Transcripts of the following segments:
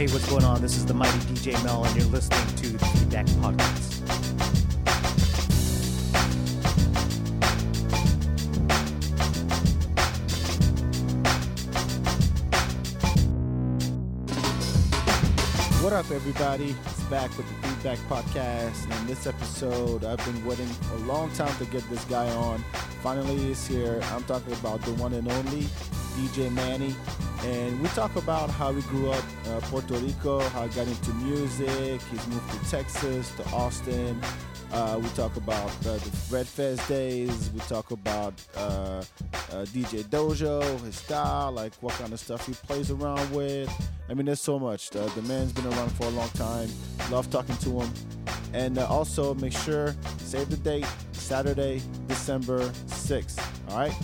Hey, what's going on? This is the mighty DJ Mel, and you're listening to the Feedback Podcast. What up, everybody? It's back with the Feedback Podcast. And in this episode, I've been waiting a long time to get this guy on. Finally, he's here. I'm talking about the one and only DJ Manny. And we talk about how he grew up uh, Puerto Rico, how he got into music. He's moved to Texas, to Austin. Uh, we talk about uh, the Red Fez Tuesdays. We talk about uh, uh, DJ Dojo, his style, like what kind of stuff he plays around with. I mean, there's so much. The, the man's been around for a long time. Love talking to him. And uh, also make sure, save the date, Saturday, December 6th. All right?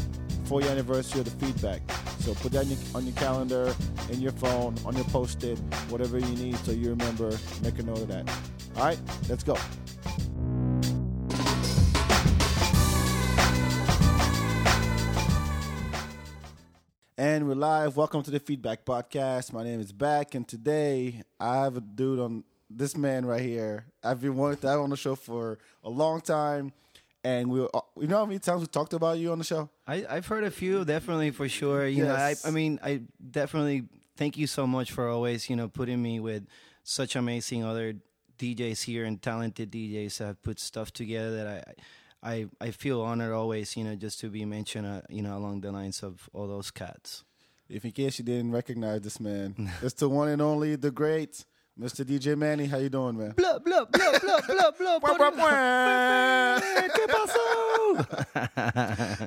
For your anniversary of the feedback. So put that on your, on your calendar, in your phone, on your post-it, whatever you need so you remember. Make a note of that. All right? Let's go. And we're live. Welcome to the Feedback Podcast. My name is Back, and today I have a dude on this man right here. I've been wanting to have on the show for a long time, and we, uh, you know how many times we talked about you on the show. I, I've heard a few, definitely for sure. You know, I, I mean, I definitely thank you so much for always, you know, putting me with such amazing other DJs here and talented DJs that have put stuff together that I, I, I feel honored always, you know, just to be mentioned, uh, you know, along the lines of all those cats. If in case you didn't recognize this man, it's the one and only, the great Mr. DJ Manny. How you doing, man? Blah blah blah blah blah blah. Wah, wah, wah. ¿Qué pasó?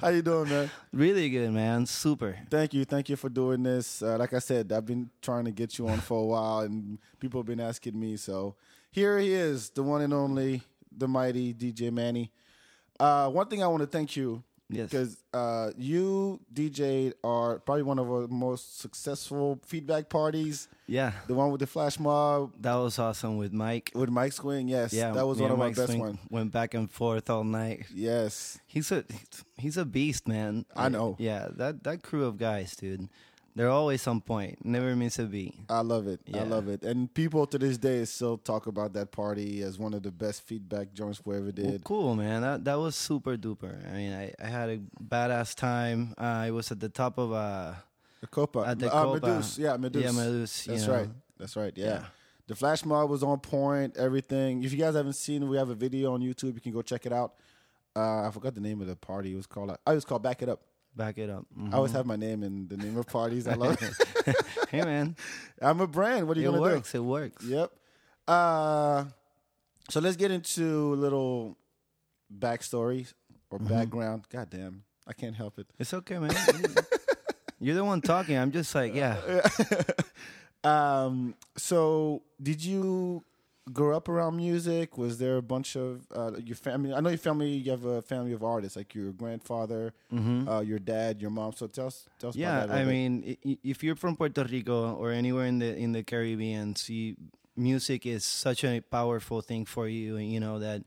How you doing, man? really good, man. Super. Thank you, thank you for doing this. Uh, like I said, I've been trying to get you on for a while, and people have been asking me. So here he is, the one and only, the mighty DJ Manny. Uh, one thing I want to thank you Yes. because uh, you DJ are probably one of our most successful feedback parties. Yeah. The one with the flash mob That was awesome with Mike. with Mike Swing. Yes, Yeah, that was one of and my best ones. Went back and forth all night. Yes, He's a he's a beast, man. I know. Yeah, that that crew of guys, dude. They're always on point. Never miss a beat. I love it. I love it. And people to this day still talk about that party as one of the best feedback joints we ever Well, did. cool, man. That that was super duper. I mean, I, I had a badass time. Uh, I was at the top of uh The Copa. At the uh, Copa. Medus. Yeah, Medus. yeah, Medus. That's know. right. That's right. Yeah. Yeah. The flash mob was on point. Everything. If you guys haven't seen, we have a video on YouTube. You can go check it out. Uh, I forgot the name of the party. It was called. I was called Back It Up. Back it up. Mhm. I always have my name in the name of parties. I love it. hey, man. I'm a brand. What are you It gonna works. It works. Yep. Uh, so let's get into a little backstory or Mm-hmm. background. God damn, I can't help it. It's okay, man. You're the one talking. I'm just like, yeah. um, so did you grow up around music? Was there a bunch of uh, your family? I know your family. You have a family of artists, like your grandfather, uh, your dad, your mom. So tell us, tell us. Mm-hmm. Yeah, about that a I bit. mean, if you're from Puerto Rico or anywhere in the in the Caribbean, see, music is such a powerful thing for you. and You know that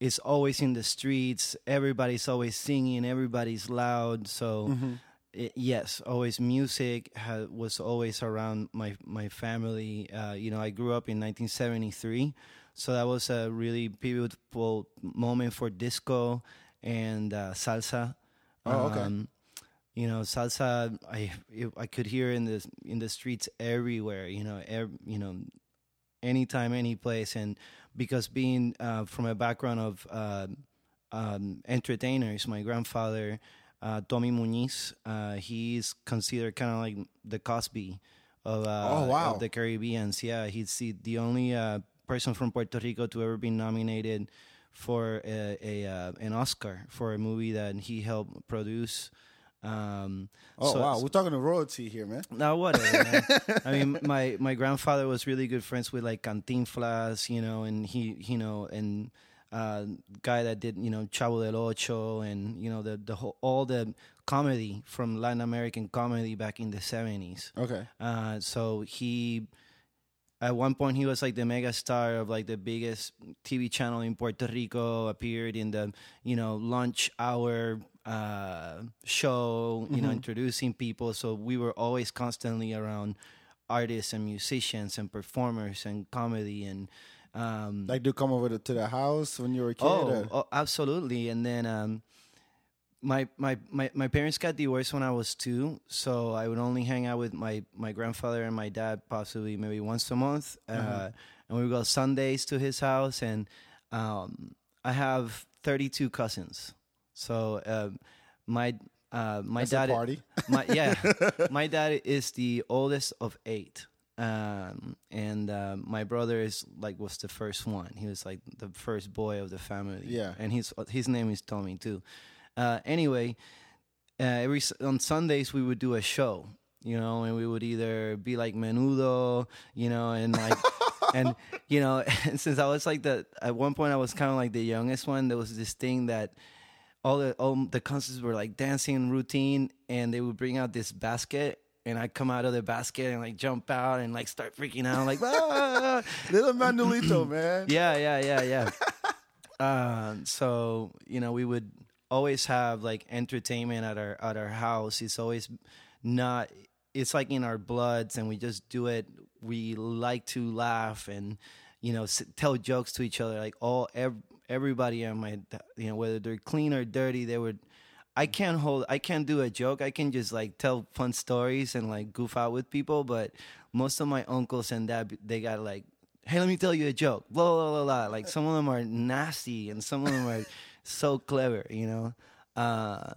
it's always in the streets. Everybody's always singing. Everybody's loud. So. Mm-hmm. I- yes, always music ha- was always around my my family. Uh, you know, I grew up in 1973, so that was a really pivotal moment for disco and uh, salsa. Oh, okay. Um, you know, salsa. I it, I could hear in the in the streets everywhere. You know, ev- you know, anytime, any place, and because being uh, from a background of uh, um, entertainers, my grandfather, uh, Tommy Muniz, uh, he's considered kind of like the Cosby of, uh, Oh, wow. of the Caribbeans. Yeah, he's the, the only uh, person from Puerto Rico to ever be nominated for a, a uh, an Oscar for a movie that he helped produce. Um, oh so- wow, we're talking to royalty here, man. no, whatever. Man. I mean, my my grandfather was really good friends with like Cantinflas, you know, and he, you know, and uh, guy that did, you know, Chavo del Ocho, and you know the the whole all the comedy from Latin American comedy back in the seventies. Okay. Uh, so he, at one point, he was like the mega star of like the biggest TV channel in Puerto Rico. Appeared in the you know lunch hour uh, show, you know, introducing people. So we were always constantly around artists and musicians and performers and comedy and um, Like, do come over to, to the house when you were a kid? Oh, oh, absolutely. And then um, my, my my my parents got divorced when I was two, so I would only hang out with my my grandfather and my dad possibly maybe once a month, uh, and we would go Sundays to his house. And um, I have 32 cousins, so um, my uh, my That's dad party. my yeah my dad is the oldest of eight um and uh, my brother is like was the first one. He was like the first boy of the family. Yeah. and his his name is tommy too. Uh anyway uh, every on sundays we would do a show you know and we would either be like menudo you know and like and you know and since i was like the at one point i was kind of like the youngest one there was this thing that all the all the concerts were like dancing routine and they would bring out this basket and I come out of the basket and like jump out and like start freaking out like ah! Little Manuelito, man. yeah yeah yeah yeah um, so you know we would always have like entertainment at our at our house it's always not it's like in our bloods and we just do it we like to laugh and you know s- tell jokes to each other like all ev- everybody on my you know whether they're clean or dirty they would I can't hold I can't do a joke. I can just like tell fun stories and like goof out with people but most of my uncles and dad they got like hey let me tell you a joke. Blah blah blah blah like some of them are nasty and some of them are so clever you know? Uh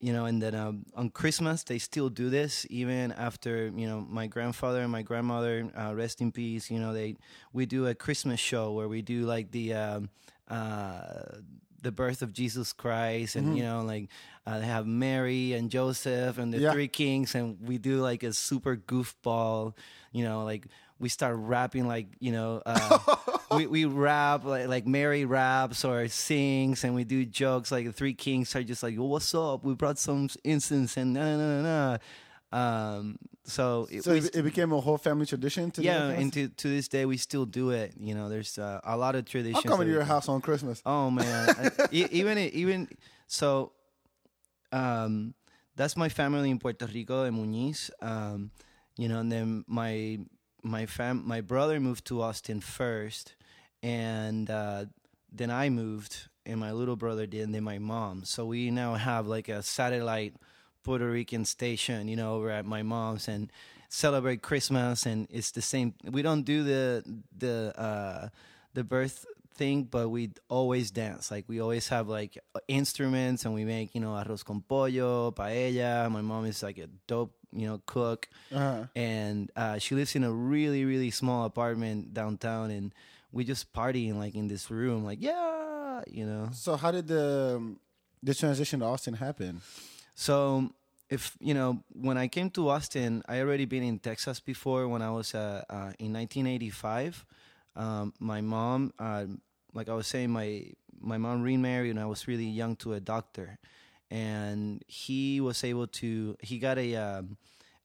you know and then um, on christmas they still do this even after you know my grandfather and my grandmother uh, rest in peace you know they we do a christmas show where we do like the um, uh, the birth of jesus christ and you know like uh, they have mary and joseph and the Yeah. three kings and we do like a super goofball you know like we start rapping like you know uh, we, we rap like, like mary raps or sings and we do jokes like the three kings are just like what's up? We brought some incense and na na na na um so, it, So we it, became a whole family tradition to yeah and to, to this day we still do it you know there's uh, a lot of traditions I'm coming to your house on Christmas. Oh man, I- even even so, um, that's my family in Puerto Rico, in Muñiz. Um, you know, and then my my fam my brother moved to Austin first, and uh, then I moved, and my little brother did, and then my mom. So we now have like a satellite Puerto Rican station, you know, over at my mom's and celebrate Christmas, and it's the same. We don't do the the uh, the birth thing, but we always dance. Like we always have like instruments, and we make you know arroz con pollo, paella. My mom is like a dope you know cook, Uh-huh. and uh, she lives in a really really small apartment downtown, and we just partying like in this room, like yeah, you know. So how did the um, the transition to Austin happen? So if you know, when I came to Austin, I already been in Texas before. When I was uh, uh, in 1985, um, my mom, uh, like I was saying, my my mom remarried when I was really young to a doctor, and he was able to. He got a um,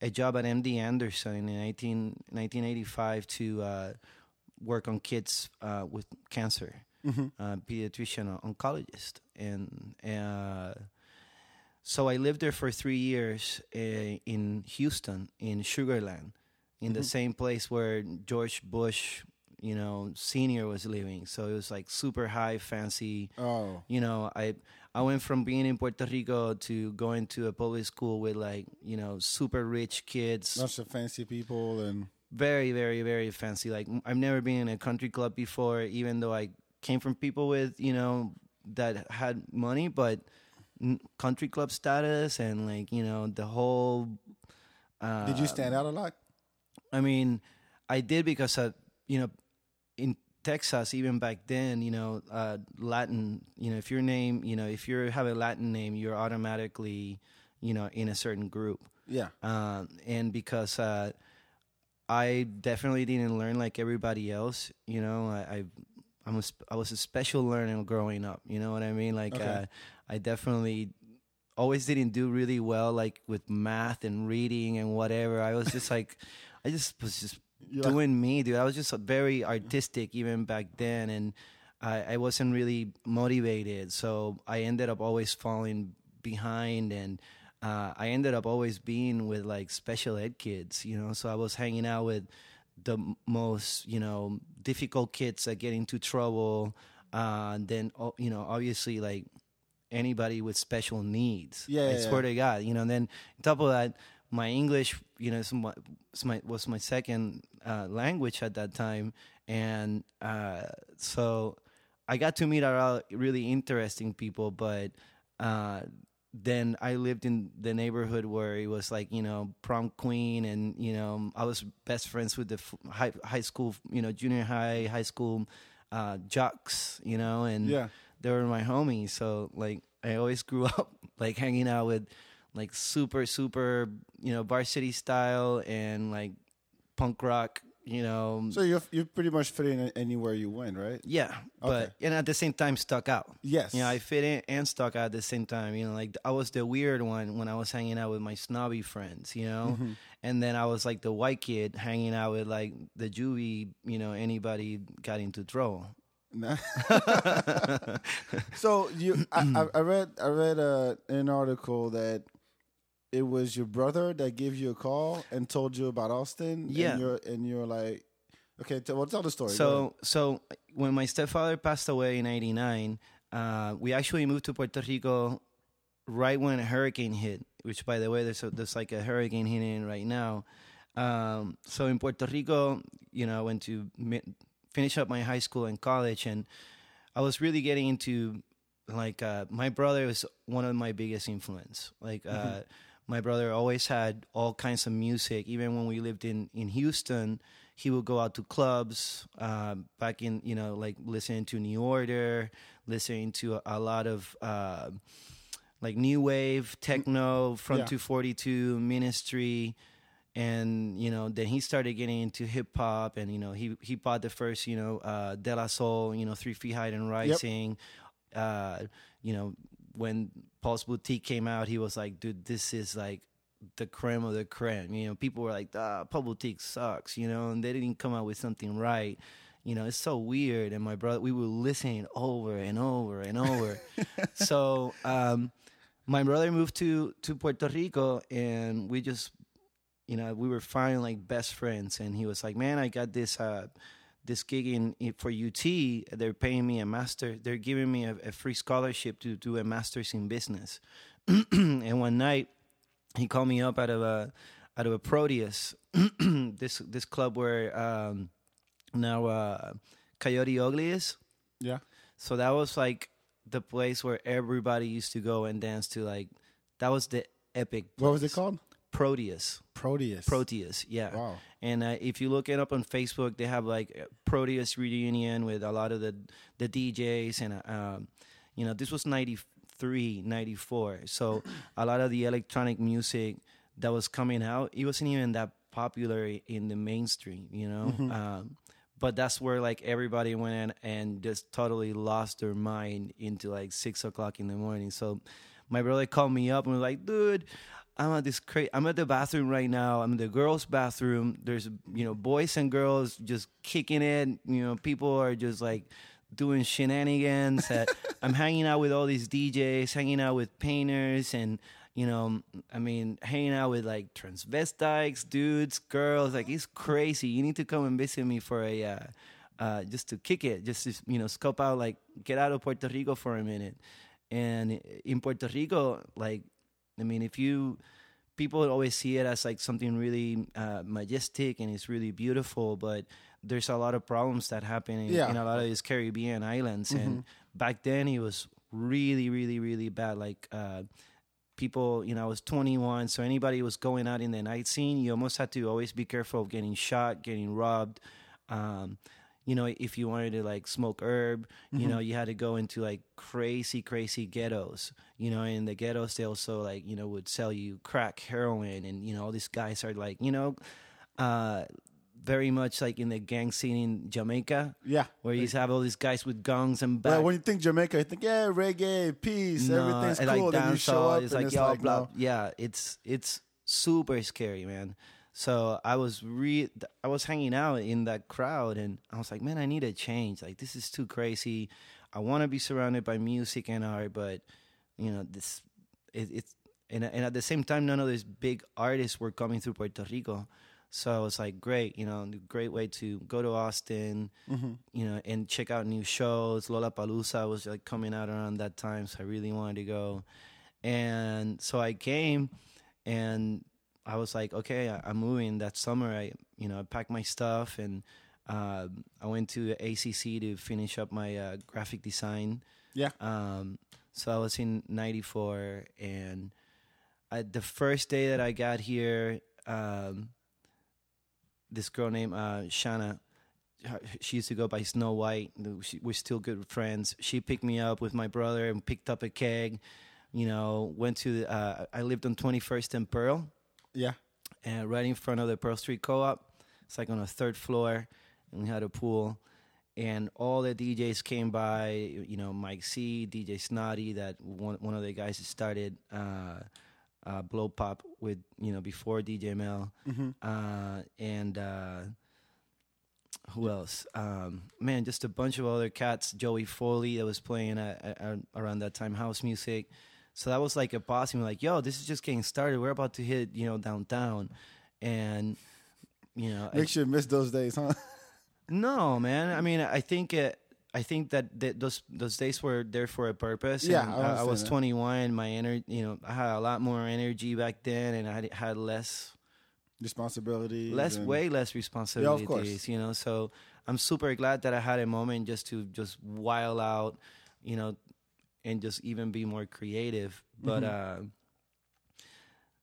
a job at MD Anderson in 19, 1985 to uh, work on kids uh, with cancer, uh, pediatrician, oncologist, and. So I lived there for three years uh, in Houston, in Sugarland, in the same place where George Bush, you know, senior was living. So it was like super high, fancy. Oh, You know, I I went from being in Puerto Rico to going to a public school with like you know super rich kids, lots of fancy people and very very very fancy. Like I've never been in a country club before, even though I came from people with you know that had money, but country club status and like you know the whole. Uh, did you stand out a lot? I mean, I did because uh, you know, in Texas, even back then, you know, uh, Latin, you know, if your name, you know, if you have a Latin name, you're automatically, you know, in a certain group. Yeah. Um, and because uh, I definitely didn't learn like everybody else, you know, I, I I'm a, I was a special learner growing up. You know what I mean? Like, Okay. uh, I definitely always didn't do really well, like with math and reading and whatever. I was just like, I just was just You're like- doing me, dude. I was just very artistic even back then, and I, I wasn't really motivated. So I ended up always falling behind, and uh, I ended up always being with like special ed kids, you know. So I was hanging out with the most, you know, difficult kids that get into trouble. Uh, then, you know, obviously like anybody with special needs. Yeah, I yeah, swear yeah. to God, you know. And then on top of that, my English, you know, my was my second uh, language at that time, and uh, so I got to meet a lot of really interesting people. But uh, then I lived in the neighborhood where it was like you know prom queen, and you know I was best friends with the f- high high school, you know, junior high, high school uh, jocks, you know, and Yeah. they were my homies. So like I always grew up like hanging out with like super super you know varsity style and like punk rock. You know, So you you pretty much fit in anywhere you went, right? yeah, but and at the same time stuck out. Yes. You know, I fit in and stuck out at the same time. You know, like I was the weird one when I was hanging out with my snobby friends. You know, Mm-hmm. and then I was like the white kid hanging out with like the Juvie. You know, anybody got into trouble. Nah. so you, I, I, I read, I read uh, an article that it was your brother that gave you a call and told you about Austin. Yeah. and you're and you're like, okay, t- well, tell the story. So, so when my stepfather passed away in '89, uh, we actually moved to Puerto Rico right when a hurricane hit. Which, by the way, there's a, there's like a hurricane hitting right now. Um, so in Puerto Rico, you know, I went to mi- finish up my high school and college, and I was really getting into like uh, my brother was one of my biggest influence. Like uh, my brother always had all kinds of music. Even when we lived in in Houston, he would go out to clubs. Uh, back in you know like listening to New Order, listening to a, a lot of. Uh, like new wave techno from Yeah. 242 ministry and you know then he started getting into hip hop and you know he he bought the first you know uh de la soul you know three feet high and rising uh you know when Paul's boutique came out he was like dude this is like the creme of the creme. You know people were like ah Paul boutique sucks you know and they didn't come out with something right. You know it's so weird and my brother we were listening over and over and over. So um my brother moved to to Puerto Rico and we just you know we were fine like best friends and he was like man I got this uh this gig in, in for UT they're paying me a master they're giving me a, a free scholarship to do a master's in business and one night he called me up out of a out of a Proteus this this club where um now uh Coyote Ugly is yeah, so that was like the place where everybody used to go and dance to. Like that was the epic. what was it called? Proteus. Proteus. Proteus. Yeah. Wow. And uh, if you look it up on Facebook, they have like Proteus reunion with a lot of the the DJs and uh, um, you know this was 93, 94. So a lot of the electronic music that was coming out, it wasn't even that popular in the mainstream, you know. Um, but that's where like everybody went in and just totally lost their mind into like six o'clock in the morning. So my brother called me up and was like, dude, I'm at this cra- I'm at the bathroom right now. I'm in the girls' bathroom. There's you know boys and girls just kicking it. You know people are just like doing shenanigans. Uh, I'm hanging out with all these DJs, hanging out with painters, and you know, I mean, hanging out with like transvestites, dudes, girls. Like it's crazy. You need to come and visit me for a. Uh, uh, just to kick it, just to you know, scope out, like get out of Puerto Rico for a minute. And in Puerto Rico, like I mean, if you people always see it as like something really uh, majestic and it's really beautiful, but there's a lot of problems that happen in, Yeah. in a lot of these Caribbean islands. And back then, it was really, really, really bad. Like uh, people, you know, I was 21, so anybody was going out in the night scene, you almost had to always be careful of getting shot, getting robbed. Um, you know, if you wanted to like smoke herb, you know, you had to go into like crazy, crazy ghettos. You know, in the ghettos, they also like, you know, would sell you crack, heroin, and, you know, all these guys are like, you know, uh, very much like in the gang scene in Jamaica, Yeah. where you have all these guys with guns and Well, back. when you think Jamaica, you think yeah, reggae, peace, everything's cool. Like then you show up it's and like it's like blah. no. Yeah, it's it's super scary, man. So I was re I was hanging out in that crowd, and I was like, man, I need a change. Like this is too crazy. I want to be surrounded by music and art, but you know this it, it's and and at the same time, none of these big artists were coming through Puerto Rico. So it was like great, you know, great way to go to Austin, mm-hmm. you know, and check out new shows. Lollapalooza was like coming out around that time, so I really wanted to go. And so I came, and I was like, okay, I, I'm moving. That summer, I you know I packed my stuff and uh, I went to ACC to finish up my uh, graphic design. Yeah. Um, so I was in '94, and I, the first day that I got here, um, this girl named uh, Shana, she used to go by Snow White. We're still good friends. She picked me up with my brother and picked up a keg. You know, went to. Uh, I lived on 21st and Pearl Yeah. and right in front of the Pearl Street Co-op. It's like on the third floor, and we had a pool. And all the DJs came by, you know, Mike C, DJ Snotty, that one one of the guys that started uh, uh, Blow Pop with, you know, before DJ Mel, uh, and uh, who else? Um, man, just a bunch of other cats. Joey Foley that was playing at, at- around that time house music. So that was like a boss. And like, yo, this is just getting started. We're about to hit, you know, downtown, and you know, Make sure you miss those days, huh? no, man. I mean, I think it. I think that th- those those days were there for a purpose. Yeah, and I I, was that. 21. My energy, you know, I had a lot more energy back then, and I had, had less responsibility, less way less responsibilities course. you know so i'm super glad that i had a moment just to just wild out you know and just even be more creative but Mm-hmm. uh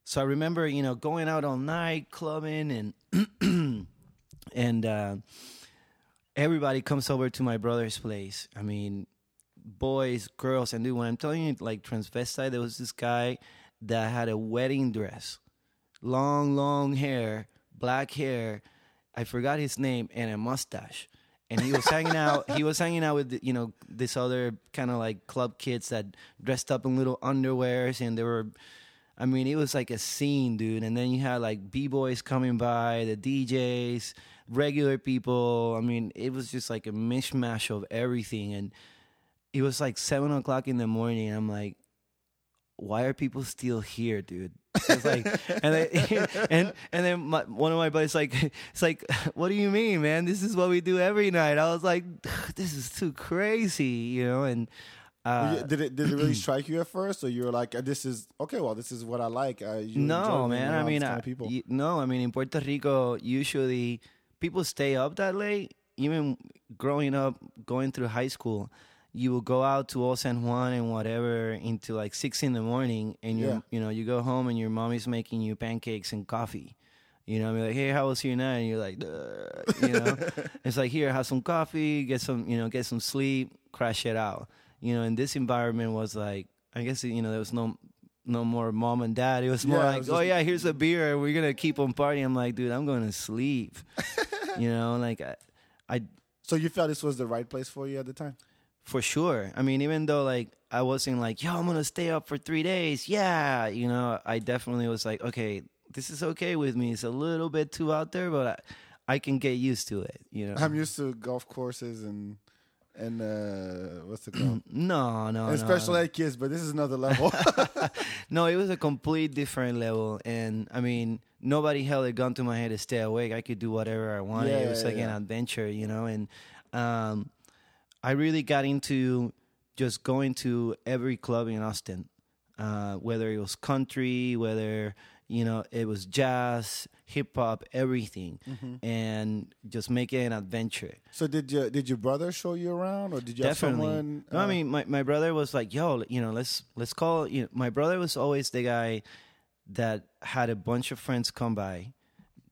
so i remember you know going out all night clubbing and and uh everybody comes over to my brother's place i mean boys girls and dude when i'm telling you like transvestite there was this guy that had a wedding dress long, long hair, black hair. I forgot his name and a mustache. And he was hanging out. He was hanging out with you know this other kind of like club kids that dressed up in little underwears, and they were. I mean, it was like a scene, dude. And then you had like b boys coming by, the DJs, regular people. I mean, it was just like a mishmash of everything. And it was like seven o'clock in the morning. I'm like, why are people still here, dude? It's like, and then, and and then my, one of my buddies like, it's like, what do you mean, man? This is what we do every night. I was like, this is too crazy, you know. And uh, did it did it really strike you at first, or you were like, uh, "This is okay. Well, this is what I like." Uh, you no, man. I mean, I, people. no, I mean, in Puerto Rico, usually people stay up that late. Even growing up, going through high school, you will go out to Old San Juan and whatever into like six in the morning, and you Yeah. you know you go home and your mommy's making you pancakes and coffee. You know, I mean, like, hey, how was your night? And you're like, "Duh," you know, it's like here, have some coffee, get some, you know, get some sleep, crash it out. You know, and this environment was like, I guess you know there was no no more mom and dad. It was more Yeah, like, was oh just- yeah, here's a beer. We're gonna keep on partying. I'm like, dude, I'm going to sleep. you know, like I, I so you felt this was the right place for you at the time. For sure. I mean, even though like I wasn't like, yo, I'm gonna stay up for three days. Yeah, you know, I definitely was like, okay, this is okay with me. It's a little bit too out there, but I, I can get used to it. You know. I'm used to golf courses and and uh, what's it called? no, no, and no. special ed kids, but this is another level. No, it was a complete different level, and I mean, nobody held a gun to my head to stay awake. I could do whatever I wanted. Yeah, it was yeah, like yeah. an adventure, you know. And um, I really got into just going to every club in Austin, uh, whether it was country, whether you know it was jazz, hip hop, everything, Mm-hmm. and just make it an adventure. so did you did your brother show you around, or did you Definitely. have someone? no, I uh, mean, my, my brother was like, "Yo, you know, let's let's call." You know, my brother was always the guy that had a bunch of friends come by,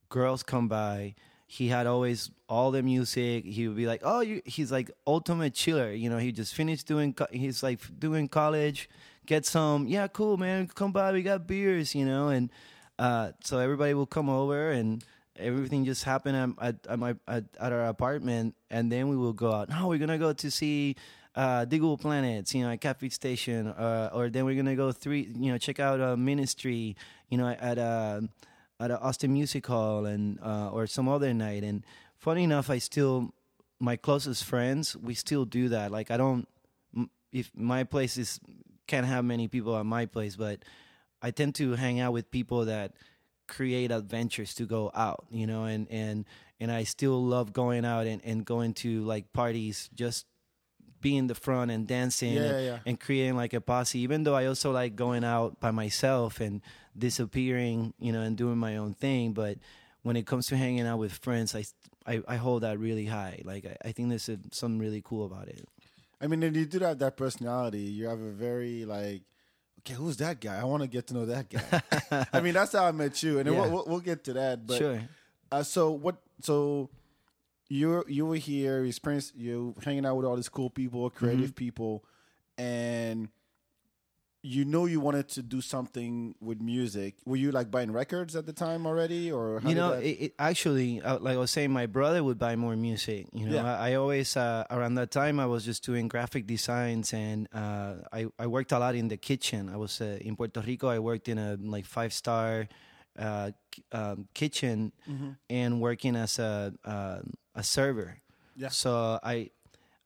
girls come by. He had always all the music. He would be like, "Oh, you." He's like ultimate chiller. You know, he just finished doing. He's like doing college. Get some. Yeah, cool, man. Come by. We got beers. You know, and uh, so everybody will come over and. Everything just happened at, at, at my at, at our apartment, and then we will go out. No, we're gonna go to see uh, Digable Planets, you know, at Cafe Station, uh, or then we're gonna go three, you know, check out uh, Ministry, you know, at uh, at a Austin Music Hall, and uh, or some other night. And funny enough, I still my closest friends, we still do that. Like I don't, if my place is can't have many people at my place, but I tend to hang out with people that create adventures to go out, you know, and and and I still love going out and and going to like parties just being the front and dancing Yeah, and, yeah. and creating like a posse even though I also like going out by myself and disappearing, you know, and doing my own thing, but when it comes to hanging out with friends, I I, I hold that really high. Like I, I think there's a, something really cool about it. I mean, and you do have that personality. You have a very like, okay, who's that guy? I want to get to know that guy. I mean, that's how I met you, and Yeah. we'll, we'll, we'll get to that. But sure. uh, so what? So you you were here, you experienced you hanging out with all these cool people, creative Mm-hmm. people, and you know you wanted to do something with music. Were you like buying records at the time already, or how you did know, that- it, it actually, uh, like I was saying, my brother would buy more music. You know, Yeah. I, I always uh, around that time I was just doing graphic designs, and uh, I I worked a lot in the kitchen. I was uh, in Puerto Rico. I worked in a like five star uh, um, kitchen Mm-hmm. and working as a uh, a server. Yeah. So I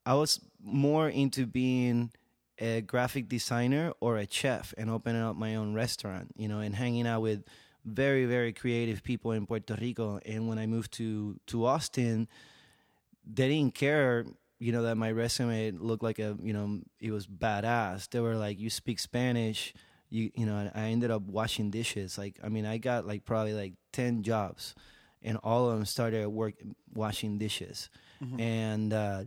I was more into being a graphic designer or a chef and opening up my own restaurant, you know, and hanging out with very very creative people in Puerto Rico. And when I moved to to Austin, they didn't care, you know, that my resume looked like a, you know, it was badass. They were like, "You speak Spanish." You you know, I ended up washing dishes. Like, I mean, I got like probably like ten jobs, and all of them started at work washing dishes. And uh,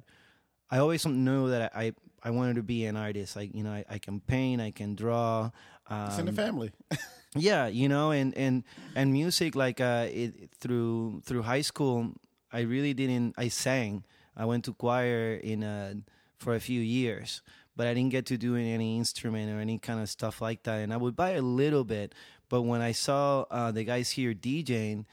I always knew that I I wanted to be an artist. Like, you know, I, I can paint, I can draw. Um, it's in the family. yeah you know and and and music like uh it through through high school i really didn't i sang i went to choir in uh for a few years but i didn't get to do any instrument or any kind of stuff like that and i would buy a little bit but when i saw uh the guys here djing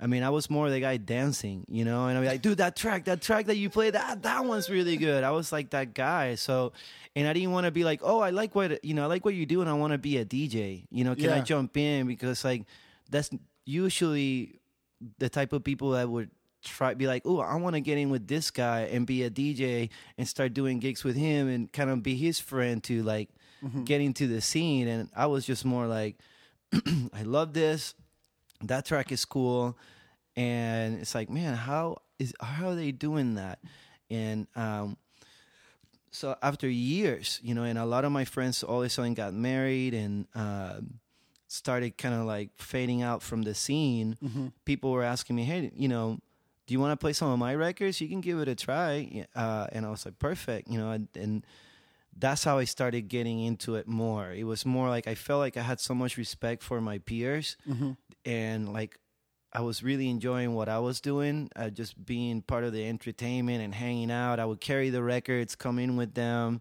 I mean, I was more the guy dancing, you know, and be like, dude, that track, that track that you played, that that one's really good. I was like that guy. So, and I didn't want to be like, oh, I like what you know, I like what you do, and I want to be a DJ. You know, can I jump in because like that's usually the type of people that would try be like, oh, I want to get in with this guy and be a DJ and start doing gigs with him and kind of be his friend to like mm-hmm. get into the scene. And I was just more like, I love this that track is cool. And it's like man how is how are they doing that? And um so after years you know and a lot of my friends all of a sudden got married and um started kind of like fading out from the scene people were asking me hey you know do you want to play some of my records? You can give it a try. Uh, and i was like perfect you know and, and that's how I started getting into it more. It was more like I felt like I had so much respect for my peers, and like I was really enjoying what I was doing, uh, just being part of the entertainment and hanging out. I would carry the records, come in with them.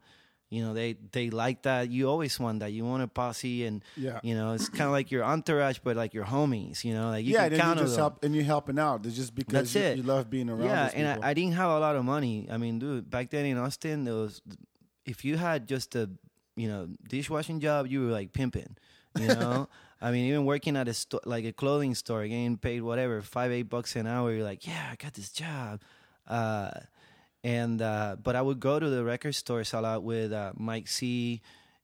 You know, they they like that. You always want that. You want a posse, and Yeah. you know, it's kind of like your entourage, but like your homies. You know, like you yeah, can count you on just them. help, and you're helping out. It's just because you, it. you love being around. Yeah, and. I, I didn't have a lot of money. I mean, dude, back then in Austin, there was if you had just a you know dishwashing job, you were like pimping. You know, I mean, even working at a store like a clothing store, getting paid whatever five eight bucks an hour, you're like, yeah, I got this job. Uh, and uh, but I would go to the record stores a lot with uh, Mike C.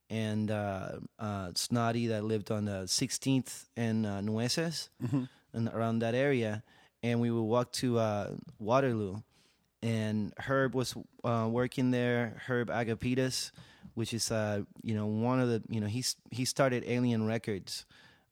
And uh, uh, Snotty that lived on the 16th and uh, Nueces, and around that area, and we would walk to uh, Waterloo, and Herb was uh, working there. Herb Agapitas, which is uh, you know one of the you know he's he started Alien Records.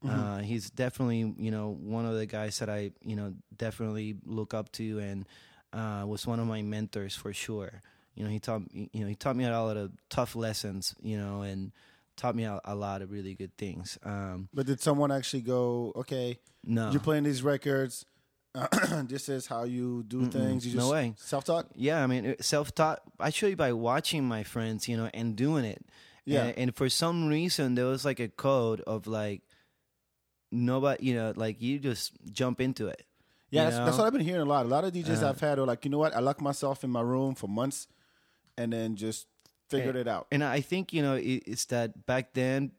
Uh, he's definitely you know one of the guys that I you know definitely look up to and uh, was one of my mentors for sure. You know he taught you know he taught me a lot of tough lessons. You know and taught me a, a lot of really good things. Um, But did someone actually go, okay, no, you're playing these records. this is how you do things. You No just way. Self-taught. Yeah, I mean, self taught actually by watching my friends, you know, and doing it. Yeah. And, and for some reason, there was like a code of like, nobody, you know, like you just jump into it. Yeah, that's, that's what I've been hearing a lot. A lot of DJs Uh, I've had are like, you know what? I locked myself in my room for months, and then just figured it out. And I think, you know, it, it's that back then,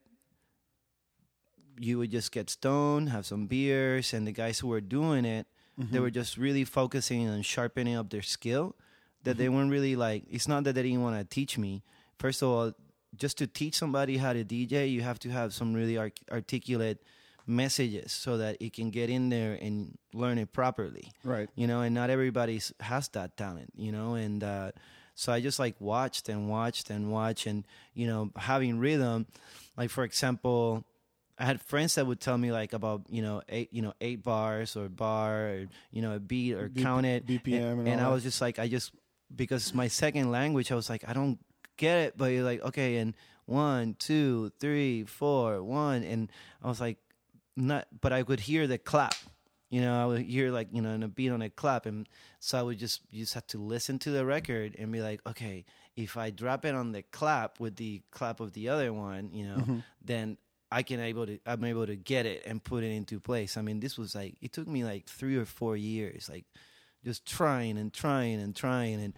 you would just get stoned, have some beers, and the guys who were doing it, they were just really focusing on sharpening up their skill. That they weren't really like. It's not that they didn't want to teach me. First of all, just to teach somebody how to DJ, you have to have some really arc- articulate messages so that it can get in there and learn it properly. Right. You know, and not everybody has that talent. You know, and uh, so I just like watched and watched and watched, and you know, having rhythm. Like for example, I had friends that would tell me like about you know eight you know eight bars or bar or you know a beat or B- count it BPM and and, all I was just like I just because it's my second language I was like I don't get it but you're like okay and one two three four one and I was like not but I could hear the clap you know I would hear like you know and a beat on a clap and so I would just you just have to listen to the record and be like okay if I drop it on the clap with the clap of the other one you know Mm-hmm. then I can able to I'm able to get it and put it into place. I mean, this was like it took me like three or four years, like just trying and trying and trying. And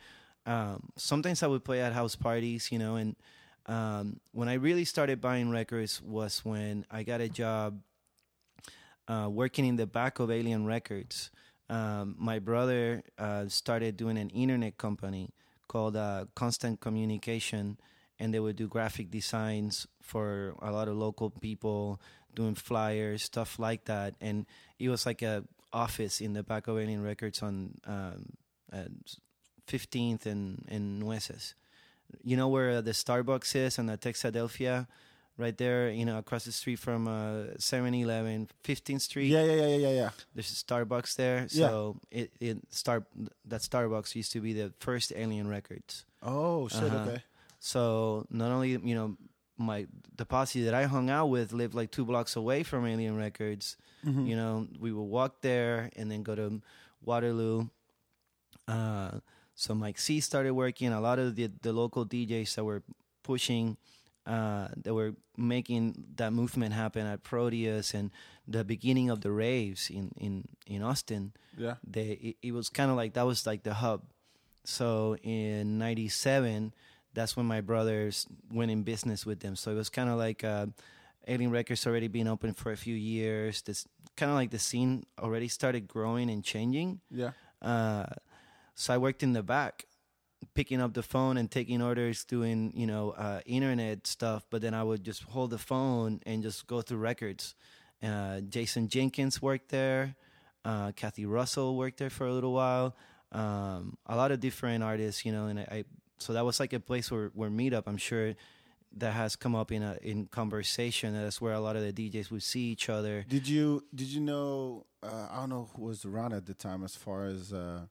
um, sometimes I would play at house parties, you know. And um, when I really started buying records was when I got a job uh, working in the back of Alien Records. Um, my brother uh, started doing an internet company called uh, Constant Communication, and they would do graphic designs for a lot of local people, doing flyers, stuff like that. And it was like a office in the back of Alien Records on um, uh, 15th and, and Nueces. You know where uh, the Starbucks is on the Texadelphia? Right there, you know, across the street from uh, 7-Eleven, 15th Street Yeah, yeah, yeah, yeah, yeah, yeah. there's a Starbucks there. Yeah. So it, it star that Starbucks used to be the first Alien Records. Oh shit. Uh-huh. Okay. So not only you know my the posse that I hung out with lived like two blocks away from Alien Records. Mm-hmm. You know, we would walk there and then go to Waterloo. Uh, so Mike C started working. A lot of the the local DJs that were pushing, uh, that were making that movement happen at Proteus and the beginning of the raves in in in Austin Yeah. they it, it was kind of like that was like the hub so in 97 that's when my brothers went in business with them. So it was kind of like uh alien records already been open for a few years. This kind of like the scene already started growing and changing. Yeah. uh so i worked in the back picking up the phone and taking orders doing you know uh internet stuff but then i would just hold the phone and just go through records. Uh jason jenkins worked there. Uh, Kathy Russell worked there for a little while. Um, a lot of different artists, you know, and I, I so that was like a place where where meetup. I'm sure that has come up in a in conversation. That's where a lot of the DJs would see each other. Did you did you know? Uh, I don't know who was around at the time as far as uh,